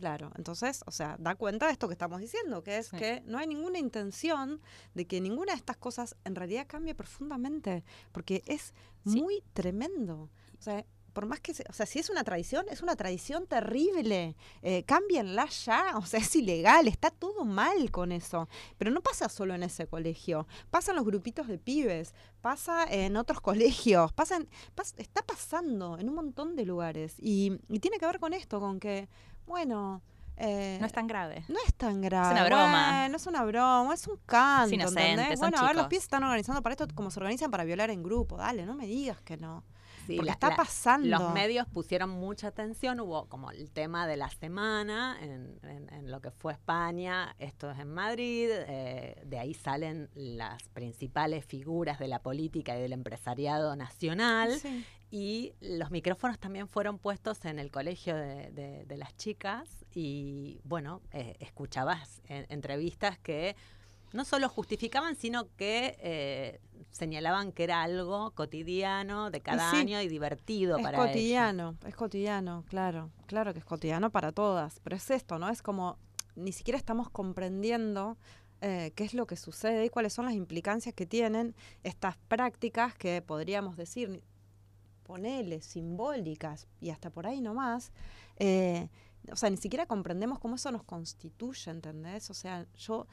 claro. Entonces, o sea, da cuenta de esto que estamos diciendo, que es Sí. que no hay ninguna intención de que ninguna de estas cosas en realidad cambie profundamente, porque es Sí. muy tremendo. O sea, por más que, se- o sea, si es una tradición, es una tradición terrible. Eh, cámbienla ya, o sea, es ilegal, está todo mal con eso. Pero no pasa solo en ese colegio, pasa en los grupitos de pibes, pasa en otros colegios, pasa en- pas- está pasando en un montón de lugares. Y, y tiene que ver con esto, con que, bueno... eh, no es tan grave. no es tan grave. una broma. Bueno, es una broma, es un canto. inocente, ¿entendés? son Bueno, a ver, los pies se están organizando para esto como se organizan para violar en grupo. Dale, no me digas que no. Sí, porque la- está la- pasando. Los medios pusieron mucha atención, hubo como el tema de la semana en, en- en lo que fue España, esto es en Madrid, eh, de ahí salen las principales figuras de la política y del empresariado nacional. Sí. Y los micrófonos también fueron puestos en el colegio de, de- de las chicas y bueno, eh, escuchabas en- entrevistas que no solo justificaban, sino que eh, señalaban que era algo cotidiano de cada sí, año y divertido Es para ellos. cotidiano, es cotidiano, claro. Claro que es cotidiano para todas. Pero es esto, ¿no? Es como ni siquiera estamos comprendiendo eh, qué es lo que sucede y cuáles son las implicancias que tienen estas prácticas que podríamos decir, ponele, simbólicas y hasta por ahí nomás, eh, o sea, ni siquiera comprendemos cómo eso nos constituye, ¿entendés? O sea, yo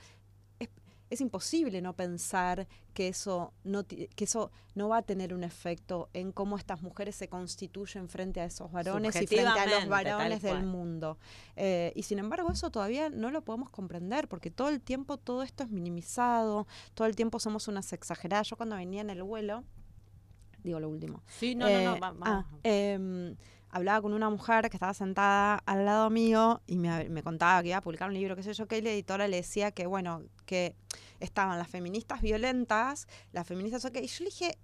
es, es imposible no pensar que eso no que eso no va a tener un efecto en cómo estas mujeres se constituyen frente a esos varones y frente a los varones del mundo. Eh, y sin embargo, eso todavía no lo podemos comprender porque todo el tiempo todo esto es minimizado, todo el tiempo somos unas exageradas. Yo cuando venía en el vuelo, digo lo último, Sí, no, no, eh, no, va- vamos. ah, em, hablaba con una mujer que estaba sentada al lado mío y me, me contaba que iba a publicar un libro, qué sé yo, que la editora le decía que, bueno, que estaban las feministas violentas, las feministas ok, y yo le dije,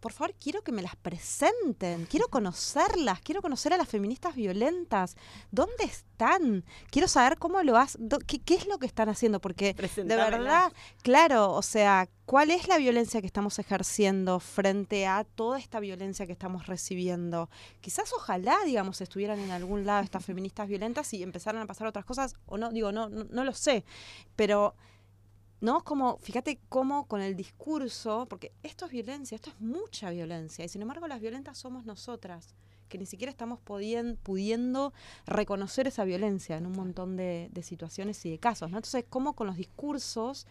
por favor, quiero que me las presenten, quiero conocerlas, quiero conocer a las feministas violentas, ¿dónde están? Quiero saber cómo lo hacen, qué, qué es lo que están haciendo, porque de verdad, claro, o sea, ¿cuál es la violencia que estamos ejerciendo frente a toda esta violencia que estamos recibiendo? Quizás ojalá, digamos, estuvieran en algún lado estas feministas violentas y empezaran a pasar otras cosas, o no, digo, no, no, no lo sé, pero... ¿No? Es como, fíjate cómo con el discurso, porque esto es violencia, esto es mucha violencia, y sin embargo las violentas somos nosotras, que ni siquiera estamos podien- pudiendo reconocer esa violencia en un montón de, de situaciones y de casos, ¿no? Entonces, cómo con los discursos,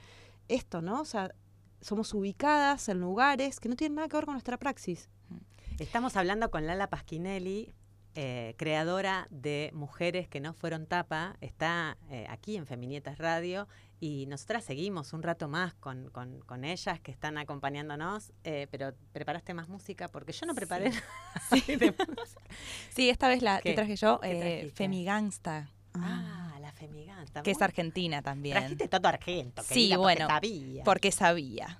esto, ¿no? O sea, somos ubicadas en lugares que no tienen nada que ver con nuestra praxis. Estamos hablando con Lala Pasquinelli, eh, creadora de Mujeres que no fueron tapa, está eh, aquí en Feminietas Radio y nosotras seguimos un rato más con, con- con ellas que están acompañándonos, eh, pero ¿preparaste más música? Porque yo no preparé Sí. [laughs] Sí, esta vez la ¿Qué? que traje yo, ¿Qué eh? Femigangsta, Ah, la femiganta. que es argentina también. Trajiste todo argento, Sí, querida, porque bueno, sabía. Porque sabía.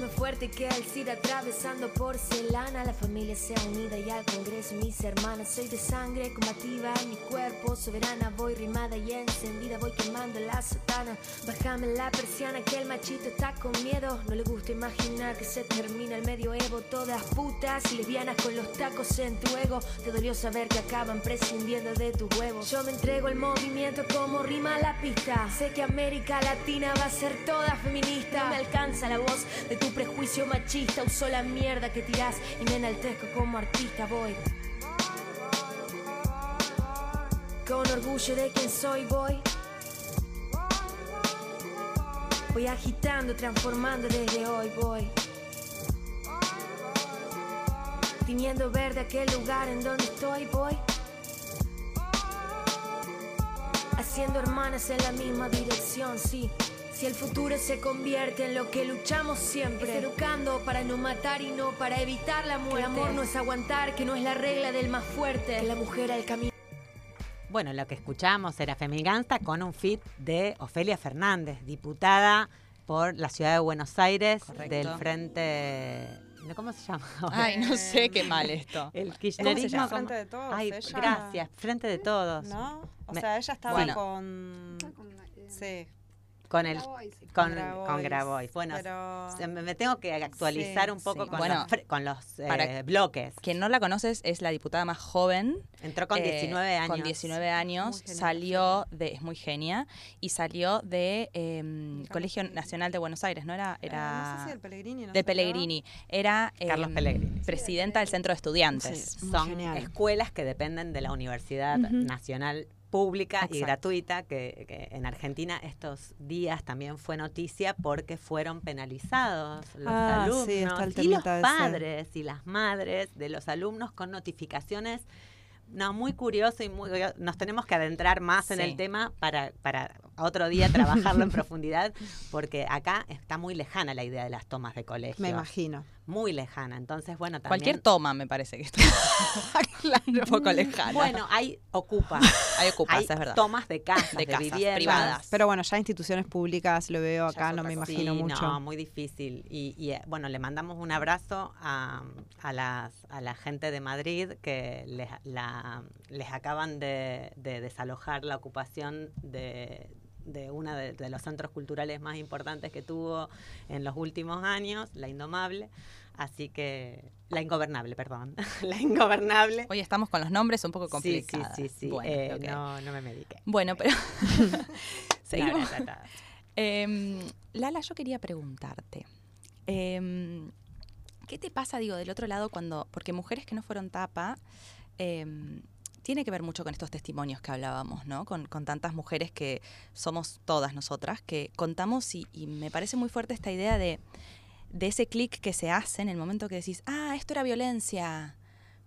Más fuerte que Alcida atravesando porcelana. La familia sea unida y al congreso mis hermanas. Soy de sangre combativa en mi cuerpo. Soberana voy rimada y encendida. Voy quemando la sotana. Bájame la persiana que el machito está con miedo. No le gusta imaginar que se termina el medioevo. Todas putas y lesbianas con los tacos en tu ego. Te dolió saber que acaban prescindiendo de tus huevos. Yo me entrego al movimiento como rima la pista. Sé que América Latina va a ser toda feminista. Me alcanza la voz de tu prejuicio machista. Uso la mierda que tirás y me enaltezco como artista. Voy. Con orgullo de quien soy, voy. Voy agitando, transformando desde hoy, voy. Tiñendo verde aquel lugar en donde estoy, voy. Haciendo hermanas en la misma dirección, sí. Si el futuro se convierte en lo que luchamos siempre, es educando para no matar y no para evitar la muerte. el amor no es aguantar, que no es la regla del más fuerte. Que la mujer al camino. Bueno, lo que escuchamos era Femigangsta con un fit de Ofelia Fernández, diputada por la ciudad de Buenos Aires Correcto. del Frente... ¿Cómo se llama? Ay, no sé qué mal esto. [laughs] El ¿Cómo se kirchnerismo. Frente de Todos, Ay, ella. gracias, Frente de Todos. ¿No? O Me- sea, ella estaba Bueno. con... Sí, Con el con, con Grabois, Grabois. Bueno, pero- me tengo que actualizar Sí, un poco sí. con Bueno, los, con los eh, para- bloques. Quien no la conoces es la diputada más joven. Entró con eh, 19 años. Con 19 años salió de, es muy genia, y salió de eh, Colegio. Nacional de Buenos Aires, ¿no era? Era Ah, no sé si el Pellegrini. ¿no de? Pellegrini. Era Carlos eh, Pellegrini. presidenta del Centro de Estudiantes. Sí. Son genial. escuelas que dependen de la Universidad Ujú. Nacional Pública y gratuita, que, que en Argentina estos días también fue noticia porque fueron penalizados los Ah, alumnos sí, y los padres y las madres de los alumnos con notificaciones. No, muy curioso y muy, nos tenemos que adentrar más en el tema para, para otro día trabajarlo en [laughs] profundidad, porque acá está muy lejana la idea de las tomas de colegio. Me imagino. Muy lejana. Entonces, bueno, también. Cualquier toma me parece que está [laughs] un poco lejana. Bueno, hay ocupa. [laughs] hay ocupas, hay es verdad. tomas de casas, De de, casas viviendas. privadas. Pero bueno, ya instituciones públicas lo veo acá, no me imagino Sí, mucho. No, muy difícil. Y, y, eh, bueno, le mandamos un abrazo a, a, las, a la gente de Madrid que les, la- les acaban de, de desalojar la ocupación de de uno de, de los centros culturales más importantes que tuvo en los últimos años, la Indomable. Así que la ingobernable, perdón. [laughs] la ingobernable. Hoy estamos con los nombres un poco complicados. sí, sí, sí. Bueno, Eh, no, no me mediqué. Bueno, pero [laughs] seguimos. No, no, no, no. Em, Lala, yo quería preguntarte. em, ¿Qué te pasa, digo, del otro lado cuando, porque mujeres que no fueron tapa, em, tiene que ver mucho con estos testimonios que hablábamos, ¿no? Con, con tantas mujeres que somos todas nosotras, que contamos y, y me parece muy fuerte esta idea de, de ese clic que se hace en el momento que decís, ah, esto era violencia.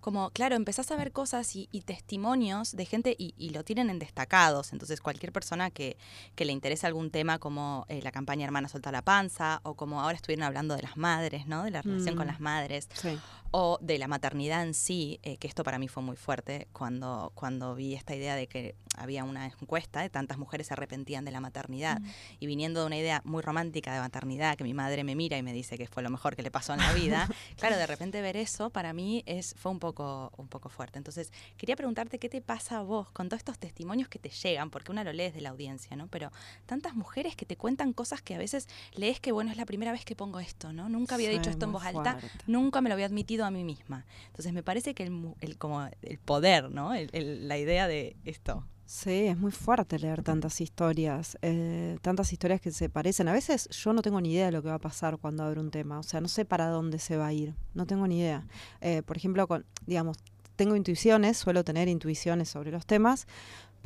Como, claro, empezás a ver cosas y, y testimonios de gente y, y lo tienen en destacados. Entonces, cualquier persona que, que le interese algún tema como eh, la campaña Hermana Solta la Panza o como ahora estuvieron hablando de las madres, ¿no? De la relación con Mm. las madres Sí. o de la maternidad en sí, eh, que esto para mí fue muy fuerte cuando, cuando vi esta idea de que había una encuesta de tantas mujeres se arrepentían de la maternidad y viniendo de una idea muy romántica de maternidad, que mi madre me mira y me dice que fue lo mejor que le pasó en la vida, [laughs] claro, de repente ver eso para mí es, fue un poco, un poco fuerte. Entonces, quería preguntarte qué te pasa a vos con todos estos testimonios que te llegan, porque una lo lees de la audiencia, ¿no? Pero tantas mujeres que te cuentan cosas que a veces lees que, bueno, es la primera vez que pongo esto, ¿no? Nunca había dicho esto en voz alta, nunca me lo había admitido a mí misma. Entonces me parece que el, como el poder, ¿no? El- el- la idea de esto. Sí, es muy fuerte leer tantas historias, eh, tantas historias que se parecen. A veces yo no tengo ni idea de lo que va a pasar cuando abro un tema, o sea, no sé para dónde se va a ir, no tengo ni idea. Eh, por ejemplo, con, digamos, tengo intuiciones, suelo tener intuiciones sobre los temas,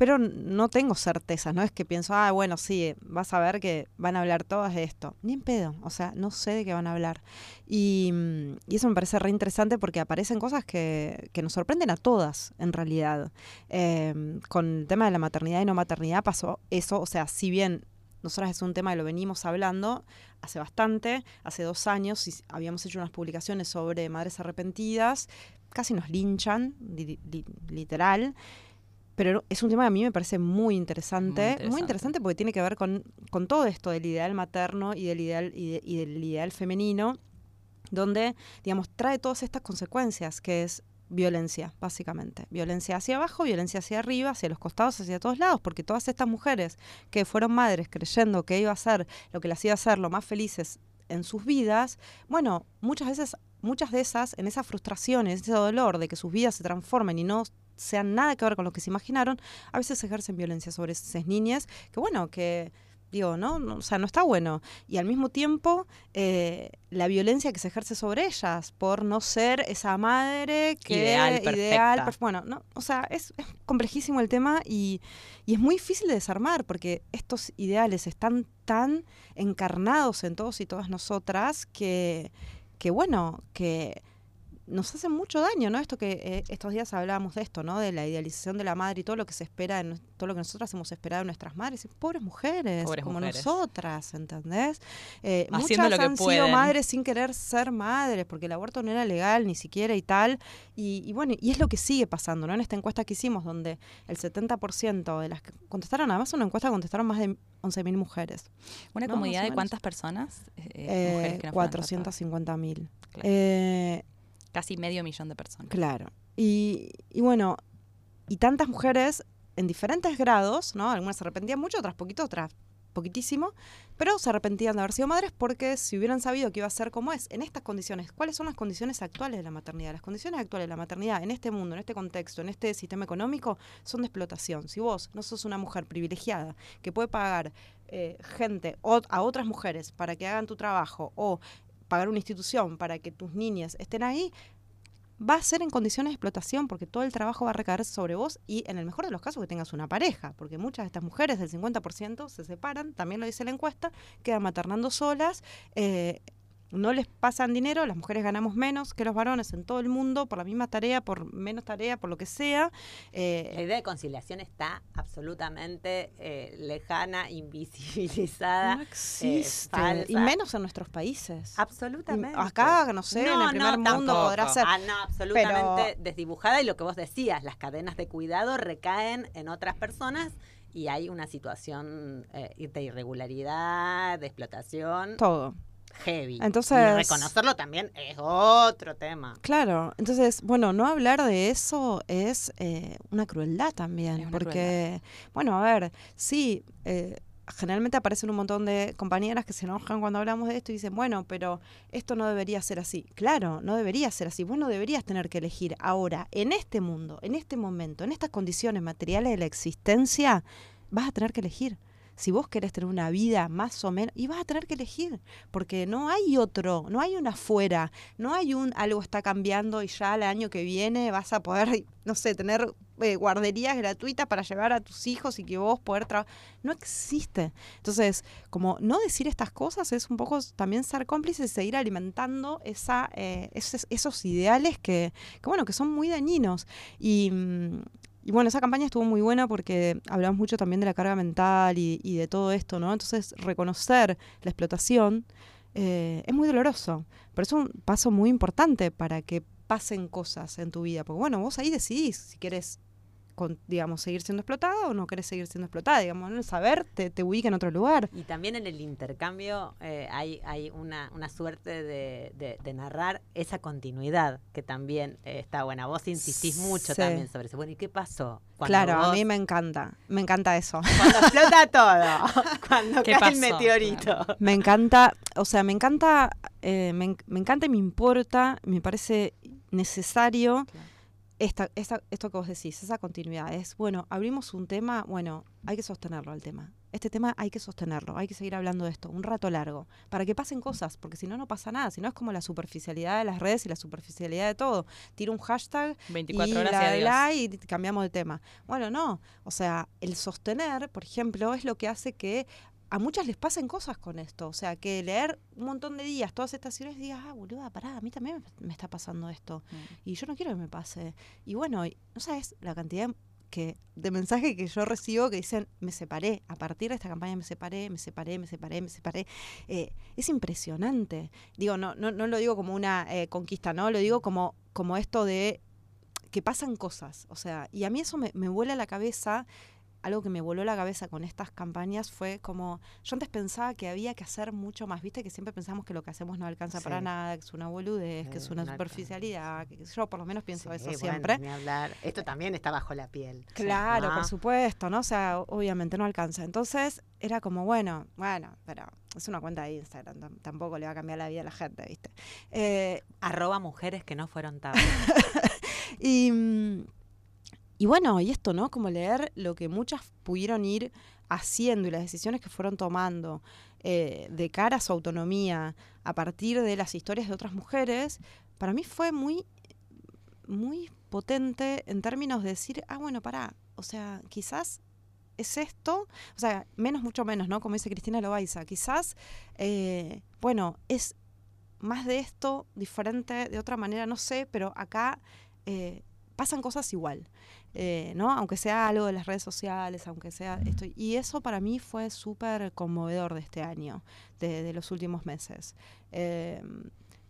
pero no tengo certezas, no es que pienso, ah, bueno, sí, vas a ver que van a hablar todas de esto. Ni en pedo, o sea, no sé de qué van a hablar. Y, mm, eso me parece re interesante porque aparecen cosas que, que nos sorprenden a todas, en realidad. Eh, con el tema de la maternidad y no maternidad pasó eso, o sea, si bien nosotras es un tema que lo venimos hablando hace bastante, hace dos años y habíamos hecho unas publicaciones sobre madres arrepentidas, casi nos linchan, li- li- literal. Pero es un tema que a mí me parece muy interesante, muy interesante, interesante. porque tiene que ver con, con todo esto del ideal materno y del ideal, y, de- y del ideal femenino, donde, digamos, trae todas estas consecuencias, que es violencia, básicamente. Violencia hacia abajo, violencia hacia arriba, hacia los costados, hacia todos lados, porque todas estas mujeres que fueron madres creyendo que iba a ser lo que las iba a hacer lo más felices en sus vidas, bueno, muchas veces, muchas de esas, en esas frustraciones, ese dolor de que sus vidas se transformen y no sean nada que ver con lo que se imaginaron, a veces ejercen violencia sobre esas niñas, que bueno, que digo, ¿no? No, O sea, no está bueno. Y al mismo tiempo, eh, la violencia que se ejerce sobre ellas por no ser esa madre que Ideal, ideal bueno, no, o sea, es, es complejísimo el tema y, y es muy difícil de desarmar porque estos ideales están tan encarnados en todos y todas nosotras que, que bueno, que nos hacen mucho daño, ¿no? Esto que eh, estos días hablábamos de esto, ¿no? De la idealización de la madre y todo lo que se espera, en, todo lo que nosotras hemos esperado de nuestras madres, y pobres mujeres, Pobres como mujeres. nosotras, ¿entendés? Eh, muchas lo que han sido madres sin querer ser madres, porque el aborto no era legal ni siquiera y tal, y, y bueno, y es lo que sigue pasando, ¿no? En esta encuesta que hicimos, donde el 70% de las que contestaron, además una encuesta contestaron más de 11.000 mujeres. ¿Una No, comunidad de cuántas personas? eh, Eh, mujeres que no fueron tratadas? 450.000. Claro. Casi medio millón de personas. Claro. Y, y bueno, y tantas mujeres en diferentes grados, ¿no? Algunas se arrepentían mucho, otras poquito, otras poquitísimo, pero se arrepentían de haber sido madres porque si hubieran sabido que iba a ser como es, en estas condiciones, ¿cuáles son las condiciones actuales de la maternidad? Las condiciones actuales de la maternidad en este mundo, en este contexto, en este sistema económico, son de explotación. Si vos no sos una mujer privilegiada que puede pagar eh, gente o, a otras mujeres para que hagan tu trabajo o pagar una institución para que tus niñas estén ahí, va a ser en condiciones de explotación porque todo el trabajo va a recaer sobre vos y en el mejor de los casos que tengas una pareja, porque muchas de estas mujeres, del 50%, se separan, también lo dice la encuesta, quedan maternando solas, eh, no les pasan dinero, las mujeres ganamos menos que los varones en todo el mundo por la misma tarea, por menos tarea, por lo que sea. eh, La idea de conciliación está absolutamente eh, lejana, [laughs] invisibilizada. no eh, existe. y menos en nuestros países. Absolutamente. Acá, no sé, en el primer mundo podrá ser. Ah, no, absolutamente Pero- desdibujada. Y lo que vos decías, las cadenas de cuidado recaen en otras personas y hay una situación eh, de irregularidad, de explotación Todo. Heavy. Entonces- y reconocerlo también es otro tema. Claro, entonces, bueno, no hablar de eso es eh, una crueldad también, Es una porque, bueno, a ver, sí, eh, generalmente aparecen un montón de compañeras que se enojan cuando hablamos de esto y dicen, bueno, pero esto no debería ser así. Claro, no debería ser así. Vos no deberías tener que elegir ahora, en este mundo, en este momento, en estas condiciones materiales de la existencia, vas a tener que elegir. Si vos querés tener una vida más o menos, y vas a tener que elegir, porque no hay otro, no hay una afuera, no hay un algo está cambiando y ya el año que viene vas a poder, [laughs] no sé, tener eh, guarderías gratuitas para llevar a tus hijos y que vos poder trabajar. No existe. Entonces, como no decir estas cosas es un poco también ser cómplice y seguir alimentando esa, eh, esos, esos ideales que, que, bueno, que son muy dañinos. Y, mm, y bueno, esa campaña estuvo muy buena porque hablamos mucho también de la carga mental y, y de todo esto, ¿no? Entonces, reconocer la explotación eh, es muy doloroso, pero es un paso muy importante para que pasen cosas en tu vida. Porque bueno, vos ahí decidís si quieres con, digamos, seguir siendo explotada o no querés seguir siendo explotada, digamos, ¿no? el saber te, te ubica en otro lugar. Y también en el intercambio eh, hay, hay una, una suerte de, de, de narrar esa continuidad que también eh, está buena. Vos insistís mucho Sí. también sobre eso. Bueno, ¿y qué pasó? Cuando Claro, a mí me encanta, me encanta eso. Cuando explota todo, [laughs] cuando ¿Qué cae el pasó? meteorito. Me encanta, o sea, me encanta, eh, me, me encanta y me importa, me parece necesario esta, esta, esto que vos decís, esa continuidad. Es, bueno, abrimos un tema, bueno, hay que sostenerlo el tema. Este tema hay que sostenerlo, hay que seguir hablando de esto un rato largo, para que pasen cosas, porque si no, no pasa nada. Si no, es como la superficialidad de las redes y la superficialidad de todo. Tiro un hashtag 24 y horas y la, la, y cambiamos de tema. Bueno, no. O sea, el sostener, por ejemplo, es lo que hace que a muchas les pasen cosas con esto. O sea, que leer un montón de días todas estas historias y digas, ah, boluda, pará, a mí también me, está pasando esto. Mm. Y yo no quiero que me pase. Y bueno, no sabes la cantidad que, de mensajes que yo recibo que dicen, me separé. A partir de esta campaña me separé, me separé, me separé, me separé. Eh, es impresionante. Digo, no, no, no lo digo como una eh, conquista, ¿no? Lo digo como, como esto de que pasan cosas. O sea, y a mí eso me, me vuela la cabeza. Algo que me voló la cabeza con estas campañas fue como, yo antes pensaba que había que hacer mucho más, viste que siempre pensamos que lo que hacemos no alcanza para nada, que es una boludez, que es una no superficialidad, que, yo por lo menos pienso Sí, eso bueno, siempre. ni hablar. Esto también está bajo la piel. Claro, ¿no? por supuesto, ¿no? O sea, obviamente no alcanza. Entonces era como, bueno, bueno, pero es una cuenta de Instagram, tam- tampoco le va a cambiar la vida a la gente, ¿viste? Eh, Arroba mujeres que no fueron tapas. [laughs] y, mm, y bueno, y esto, ¿no? Como leer lo que muchas pudieron ir haciendo y las decisiones que fueron tomando eh, de cara a su autonomía a partir de las historias de otras mujeres, para mí fue muy, muy potente en términos de decir, ah, bueno, pará, o sea, quizás es esto, o sea, menos, mucho menos, ¿no? Como dice Cristina Loaiza, quizás, eh, bueno, es más de esto, diferente, de otra manera, no sé, pero acá eh, pasan cosas igual, eh, ¿no? Aunque sea algo de las redes sociales, aunque sea esto. Y eso para mí fue súper conmovedor de este año, de, de los últimos meses. Eh,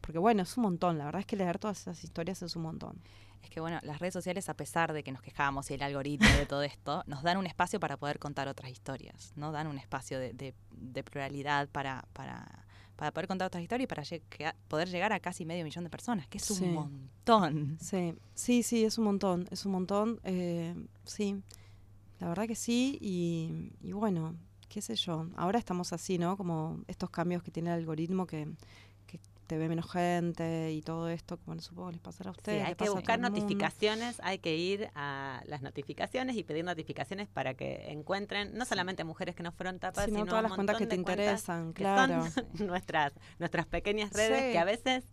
porque bueno, es un montón, la verdad es que leer todas esas historias es un montón. Es que bueno, las redes sociales, a pesar de que nos quejamos y el algoritmo de todo esto, nos dan un espacio para poder contar otras historias, ¿no? Dan un espacio de, de- de pluralidad para, para, para poder contar otras historias y para llega- poder llegar a casi medio millón de personas, que es un Sí. montón. Sí, sí, sí, es un montón, es un montón, eh, sí, la verdad que sí, y, y bueno, qué sé yo, ahora estamos así, ¿no? Como estos cambios que tiene el algoritmo que te ve menos gente y todo esto, bueno, supongo que les pasará a Sí, ustedes. hay le que buscar notificaciones, hay que ir a las notificaciones y pedir notificaciones para que encuentren no solamente mujeres que no fueron tapas, Sino sino todas un las cuentas que te interesan, claro. son [laughs] nuestras, nuestras pequeñas redes Sí. que a veces,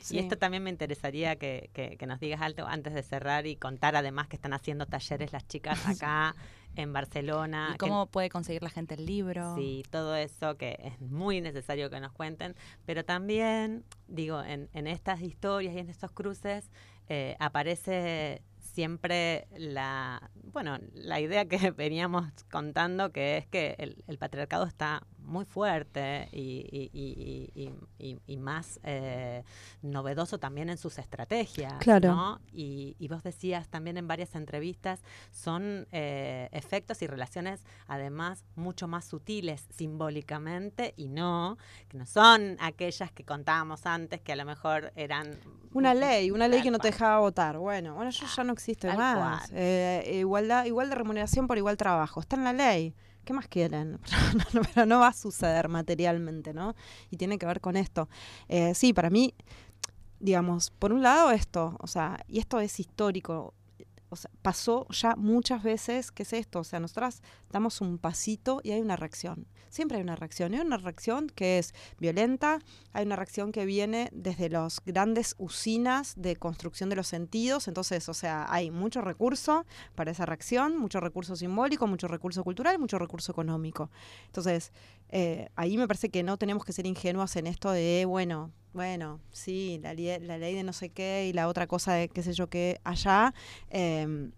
Sí. y esto también me interesaría que, que- que nos digas algo antes de cerrar y contar además que están haciendo talleres las chicas [laughs] acá en Barcelona. ¿Y que- cómo puede conseguir la gente el libro? Sí, todo eso que es muy necesario que nos cuenten, pero también, digo, en, en estas historias y en estos cruces eh, aparece siempre la, bueno, la idea que [laughs] veníamos contando, que es que el, el patriarcado está muy fuerte y, y- más eh, novedoso también en sus estrategias. Claro. ¿no? Y, y vos decías también en varias entrevistas, son eh, efectos y relaciones además mucho más sutiles simbólicamente y no, que no son aquellas que contábamos antes que a lo mejor eran... Una ley, una ley que no te dejaba votar. Bueno, bueno, eso ya no existe más. Eh, igualdad, igual de remuneración por igual trabajo. Está en la ley. ¿Qué más quieren? [laughs] Pero no va a suceder materialmente, ¿no? Y tiene que ver con esto. Eh, sí, para mí, digamos, por un lado esto, o sea, y esto es histórico, o sea, pasó ya muchas veces, ¿qué es esto? O sea, nosotras damos un pasito y hay una reacción. Siempre hay una reacción. Hay una reacción que es violenta, hay una reacción que viene desde las grandes usinas de construcción de los sentidos. Entonces, o sea, hay mucho recurso para esa reacción, mucho recurso simbólico, mucho recurso cultural, mucho recurso económico. Entonces, eh, ahí me parece que no tenemos que ser ingenuos en esto de, bueno, bueno, sí, la, la ley de no sé qué y la otra cosa de qué sé yo qué allá. em,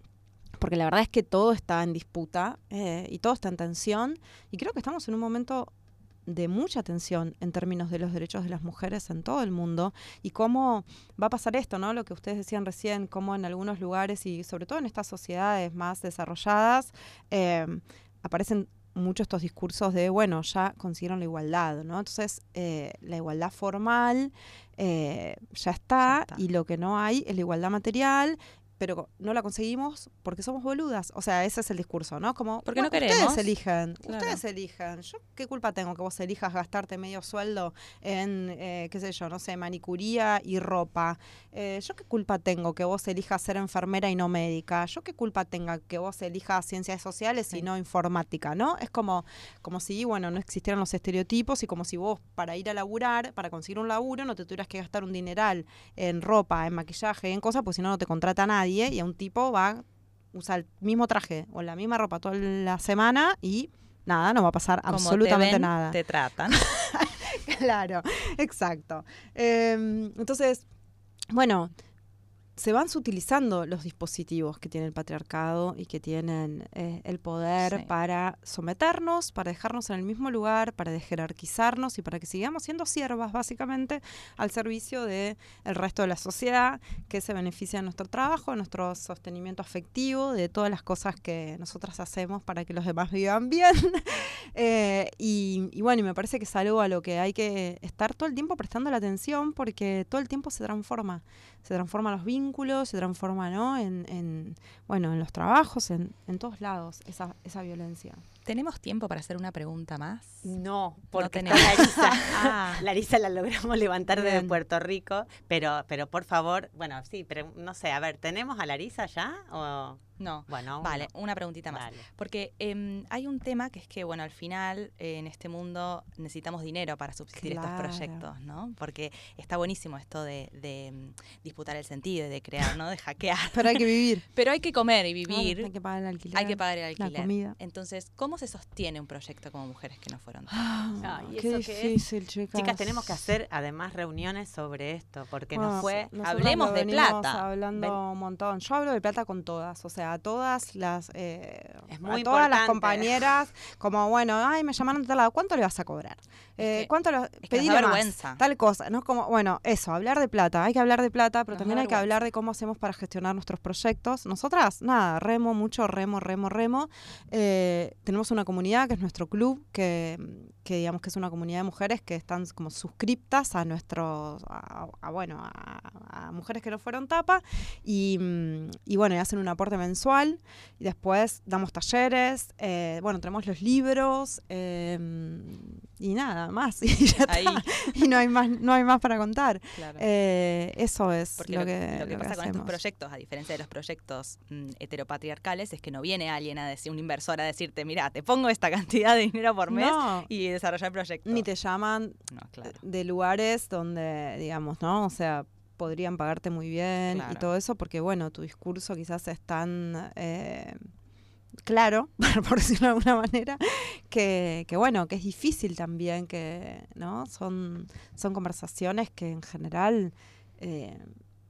porque la verdad es que todo está en disputa eh, y todo está en tensión. Y creo que estamos en un momento de mucha tensión en términos de los derechos de las mujeres en todo el mundo y cómo va a pasar esto, ¿no? Lo que ustedes decían recién, cómo en algunos lugares y sobre todo en estas sociedades más desarrolladas eh, aparecen muchos estos discursos de, bueno, ya consiguieron la igualdad, ¿no? Entonces, eh, la igualdad formal eh, ya, está, Ya está. y lo que no hay es la igualdad material, pero no la conseguimos porque somos boludas. O sea, ese es el discurso, ¿no? Como, Porque no queremos. Ustedes eligen, Claro. ustedes eligen. ¿Yo qué culpa tengo que vos elijas gastarte medio sueldo en, eh, qué sé yo, no sé, manicuría y ropa? Eh, ¿Yo qué culpa tengo que vos elijas ser enfermera y no médica? ¿Yo qué culpa tenga que vos elijas ciencias sociales y no informática, no? Es como, como si, bueno, no existieran los estereotipos y como si vos para ir a laburar, para conseguir un laburo, no te tuvieras que gastar un dineral en ropa, en maquillaje, en cosas, pues si no, no te contrata nadie y a un tipo va, usa el mismo traje o la misma ropa toda la semana y nada, no va a pasar Como absolutamente te ven, nada. Te tratan. [laughs] Claro, exacto. Eh, entonces, bueno, se van sutilizando los dispositivos que tiene el patriarcado y que tienen eh, el poder Sí. para someternos, para dejarnos en el mismo lugar, para jerarquizarnos y para que sigamos siendo siervas, básicamente, al servicio del el resto de la sociedad que se beneficia de nuestro trabajo, de nuestro sostenimiento afectivo, de todas las cosas que nosotras hacemos para que los demás vivan [laughs] bien. Eh, y, y bueno, y me parece que es algo a lo que hay que estar todo el tiempo prestando la atención porque todo el tiempo se transforma. Se transforman los vínculos, se transforma, ¿no? En, en, bueno, en los trabajos, en, en todos lados, esa, esa violencia. ¿Tenemos tiempo para hacer una pregunta más? No, porque está tenemos. Larisa. [laughs] Ah. Larisa la logramos levantar desde Bien. Puerto Rico, pero, pero por favor, bueno, sí, pero no sé, a ver, ¿tenemos a Larisa ya? O, No. bueno, Vale, no. una preguntita más. Dale. Porque em, hay un tema que es que, bueno, al final eh, en este mundo necesitamos dinero para subsistir Claro. estos proyectos, ¿no? Porque está buenísimo esto de, de, mm, disputar el sentido, y de crear, ¿no? De hackear. Pero hay que vivir. [laughs] Pero hay que comer y Claro, vivir. hay que pagar el alquiler. Hay que pagar el la alquiler. comida. Entonces, ¿cómo se sostiene un proyecto como Mujeres que no fueron? Ah, Ay, qué ¿eso qué es? difícil, chicas. Chicas, tenemos que hacer además reuniones sobre esto, porque Bueno, nos fue... Hablemos de plata. Hablando Ven. un montón. Yo hablo de plata con todas, o sea, a todas las, eh, Es muy a todas las compañeras, como bueno, ay, me llamaron de tal lado, ¿cuánto le vas a cobrar? Eh, que- ¿Cuánto lo, que más, vergüenza. tal cosa, no como, bueno, eso, hablar de plata, hay que hablar de plata, pero Nos también hay que hablar de cómo hacemos para gestionar nuestros proyectos. Nosotras, nada, remo mucho, remo, remo, remo. Eh, tenemos una comunidad que es nuestro club, que, que digamos que es una comunidad de mujeres que están como suscriptas a nuestros, a, a, bueno, a, a mujeres que no fueron tapa y, mm, y bueno, y hacen un aporte mensual y después damos talleres, eh, bueno, tenemos los libros eh, y nada más [laughs] y ya está. [laughs] Y no hay más, no hay más para contar. Claro. Eh, eso es Porque lo, lo, que, lo que lo pasa con estos proyectos, a diferencia de los proyectos mm, heteropatriarcales, es que no viene alguien a decir, un inversor a decirte, mira, te pongo esta cantidad de dinero por mes No. y desarrollar el proyecto. Ni te llaman No, claro. de lugares donde, digamos, ¿no? O sea, podrían pagarte muy bien y todo eso, porque, bueno, tu discurso quizás es tan eh, claro, [laughs] por decirlo de alguna manera, que, que, bueno, que es difícil también, que, ¿no? Son, son conversaciones que en general eh,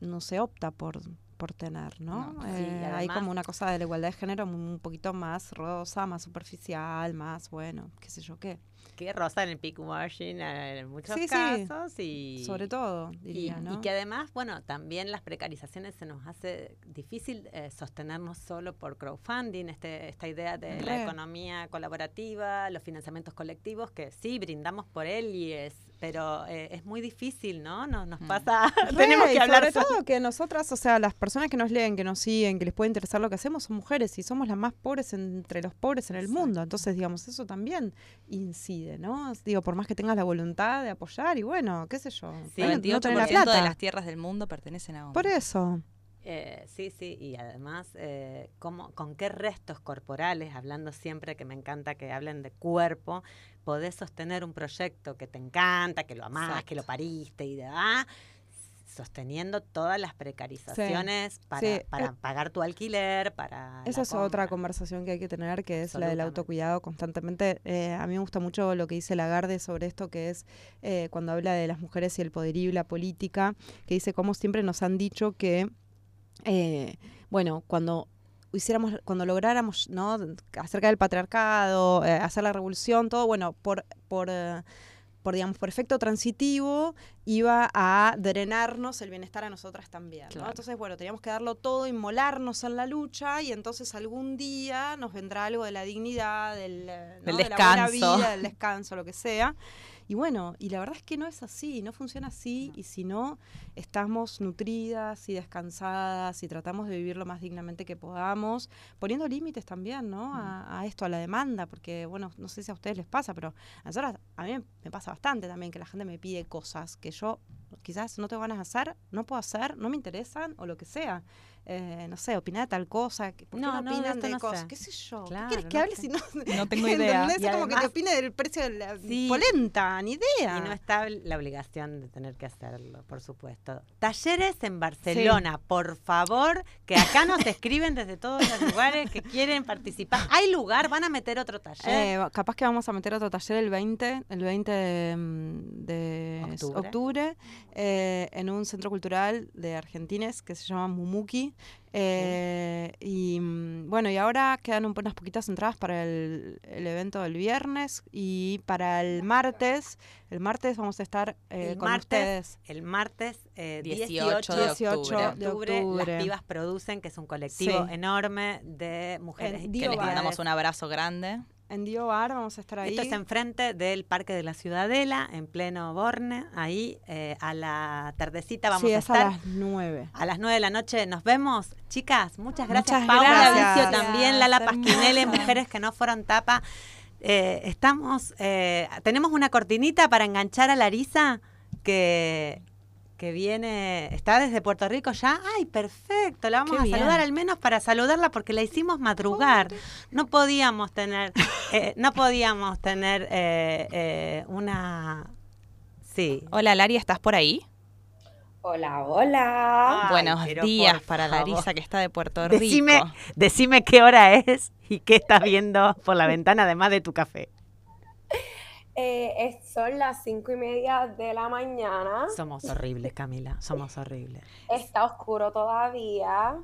no se opta por por tener, ¿no? No, sí, Eh, y hay como una cosa de la igualdad de género un poquito más rosa, más superficial, más, bueno, qué sé yo qué. Que rosa en el peak washing eh, en muchos Sí, sí. casos y... Sobre todo, diría, y, ¿no? y que además, bueno, también las precarizaciones se nos hace difícil eh, sostenernos solo por crowdfunding, este, esta idea de la economía colaborativa, los financiamientos colectivos, que sí brindamos por él y es pero eh, es muy difícil, ¿no? Nos, nos Mm. pasa, [laughs] [laughs] Re, tenemos que hablar sobre so- todo que nosotras, o sea, las personas que nos leen, que nos siguen, que les puede interesar lo que hacemos, son mujeres y somos las más pobres entre los pobres en el mundo. Entonces, digamos, eso también incide, ¿no? Digo, por más que tengas la voluntad de apoyar y bueno, qué sé yo. Sí, no- El no 28% tener la de plata. las tierras del mundo pertenecen a hombres. Por eso. Eh, sí, sí, y además, eh, cómo- ¿con qué restos corporales, hablando siempre que me encanta que hablen de cuerpo, podés sostener un proyecto que te encanta, que lo amás, que lo pariste y demás, sosteniendo todas las precarizaciones para, sí. para Eh, pagar tu alquiler, para... Esa es otra conversación que hay que tener, que es la del autocuidado constantemente. Eh, a mí me gusta mucho lo que dice Lagarde sobre esto, que es eh, cuando habla de las mujeres y el poderío y la política, que dice cómo siempre nos han dicho que, bueno, cuando hiciéramos, cuando lográramos, ¿no? Acerca del patriarcado, eh, hacer la revolución, todo, bueno, por, por eh, por digamos por efecto transitivo iba a drenarnos el bienestar a nosotras también ¿no? Claro. entonces bueno teníamos que darlo todo inmolarnos en la lucha y entonces algún día nos vendrá algo de la dignidad del, eh, ¿no? Del de la buena descanso. vida del descanso lo que sea y bueno y la verdad es que no es así no funciona así y si no estamos nutridas y descansadas y tratamos de vivir lo más dignamente que podamos poniendo límites también no a, a esto a la demanda porque bueno no sé si a ustedes les pasa pero a nosotras, a mí me pasa bastante también que la gente me pide cosas que yo quizás no tengo ganas de hacer, no puedo hacer, no me interesan o lo que sea. Eh, no sé, opinar de tal cosa, ¿por qué No, no, opinan de no cosas? sé. ¿Qué sé yo? Claro, ¿Qué quieres que hable sé. si no, No [laughs] tengo idea. Es como que te opine del precio de la Sí. polenta, ni idea. Y no está la obligación de tener que hacerlo, por supuesto. Talleres en Barcelona, por favor, que acá nos [laughs] escriben desde todos los lugares que quieren participar. ¿Hay lugar? ¿Van a meter otro taller? Eh, capaz que vamos a meter otro taller el 20, el 20 de, mm, de Octubre. octubre, eh, en un centro cultural de argentines que se llama Mumuki. Eh, y mm, bueno, y ahora quedan un- unas poquitas entradas para el, el evento del viernes y para el martes. El martes vamos a estar eh, el con martes, ustedes. el martes eh, 18 18, de 18 octubre. de octubre, octubre. Las Pibas Producen, que es un colectivo Sí. enorme de mujeres En Que les mandamos un abrazo grande. En Dio Bar vamos a estar ahí. Esto es enfrente del Parque de la Ciudadela, en pleno Borne. Ahí eh, a la tardecita vamos sí, a es estar. a las 9. A las 9 de la noche nos vemos. Chicas, muchas gracias. Muchas Paula gracias. Vicio también, Lala Pasquinele, Hermosa. mujeres que no fueron tapa. Eh, estamos, eh, tenemos una cortinita para enganchar a Larisa que, que viene, está desde Puerto Rico ya. Ay, perfecto, la vamos Qué a bien. saludar al menos para saludarla porque la hicimos madrugar. No podíamos tener, eh, no podíamos tener eh, eh, una... Sí. Hola, Lari, ¿estás por ahí? Hola, hola. Ay, Buenos días para. Larisa, que está de Puerto Decime, Rico. decime qué hora es y qué estás viendo por la ventana, además de tu café. Eh, es- son las cinco y media de la mañana. Somos horribles, Camila, somos horribles. Está oscuro todavía.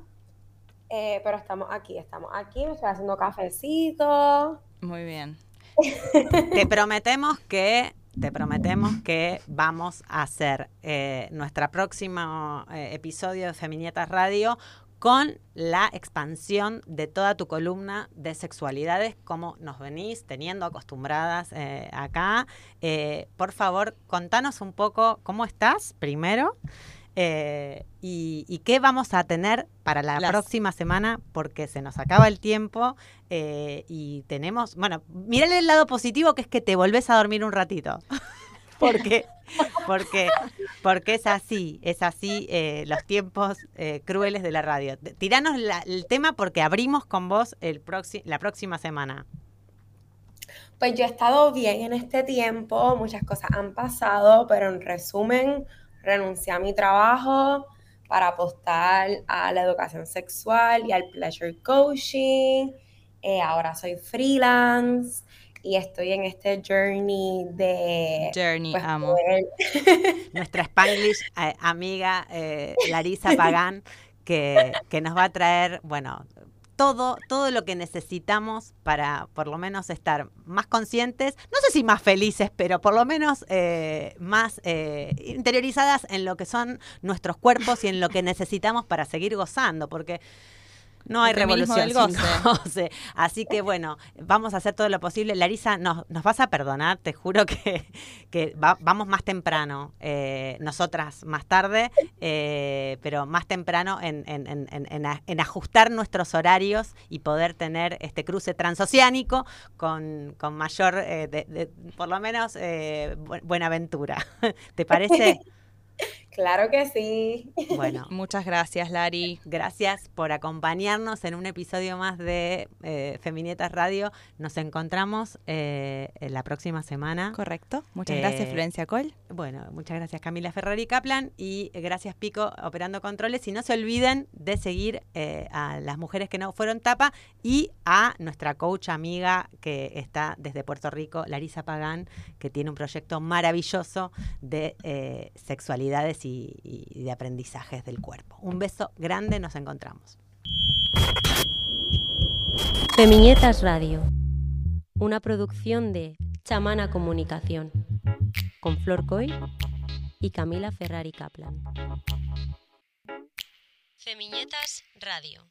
eh, pero estamos aquí, estamos aquí. Me estoy haciendo cafecito. Muy bien. [laughs] Te prometemos que, te prometemos que vamos a hacer eh, nuestro próximo eh, episodio de Feminietas Radio con la expansión de toda tu columna de sexualidades, como nos venís teniendo acostumbradas eh, acá. Eh, por favor, contanos un poco cómo estás primero eh, y, y qué vamos a tener para la Las- próxima semana, porque se nos acaba el tiempo eh, y tenemos, bueno, mirale el lado positivo que es que te volvés a dormir un ratito. [laughs] porque, porque, porque es así, es así eh, los tiempos eh, crueles de la radio. Tiranos el tema porque abrimos con vos el la próxima semana. Pues yo he estado bien en este tiempo, muchas cosas han pasado, pero en resumen, renuncié a mi trabajo para apostar a la educación sexual y al pleasure coaching. Eh, ahora soy freelance y estoy en este journey de Journey, pues, amo. poder- [laughs] Nuestra Spanglish eh, amiga eh, Larisa [laughs] Pagán, que, que nos va a traer, bueno, todo, todo lo que necesitamos para por lo menos estar más conscientes, no sé si más felices, pero por lo menos eh, más eh, interiorizadas en lo que son nuestros cuerpos y en lo que necesitamos para seguir gozando, porque No hay revolución del sin goce. Así que bueno, vamos a hacer todo lo posible. Larisa, nos, nos vas a perdonar, te juro que, que va- vamos más temprano, eh, nosotras más tarde, eh, pero más temprano en, en- en- en- en a- en ajustar nuestros horarios y poder tener este cruce transoceánico con, con mayor, eh, de- de- por lo menos, eh, bu- buena aventura. [laughs] ¿Te parece? [laughs] Claro que sí. [laughs] Bueno, Muchas gracias, Lari. Gracias por acompañarnos en un episodio más de eh, Feminietas Radio. Nos encontramos eh, en la próxima semana. Correcto. Muchas Eh, gracias, Florencia Col. Bueno, muchas gracias Camila Ferrari Kaplan y gracias Pico operando controles. Y no se olviden de seguir eh, a las mujeres que no fueron tapa y a nuestra coach amiga que está desde Puerto Rico, Larisa Pagán, que tiene un proyecto maravilloso de eh, y, y de aprendizajes del cuerpo. Un beso grande, nos encontramos. Feminietas Radio, una producción de Chamana Comunicación, con Flor Coy y Camila Ferrari Kaplan. Feminietas Radio.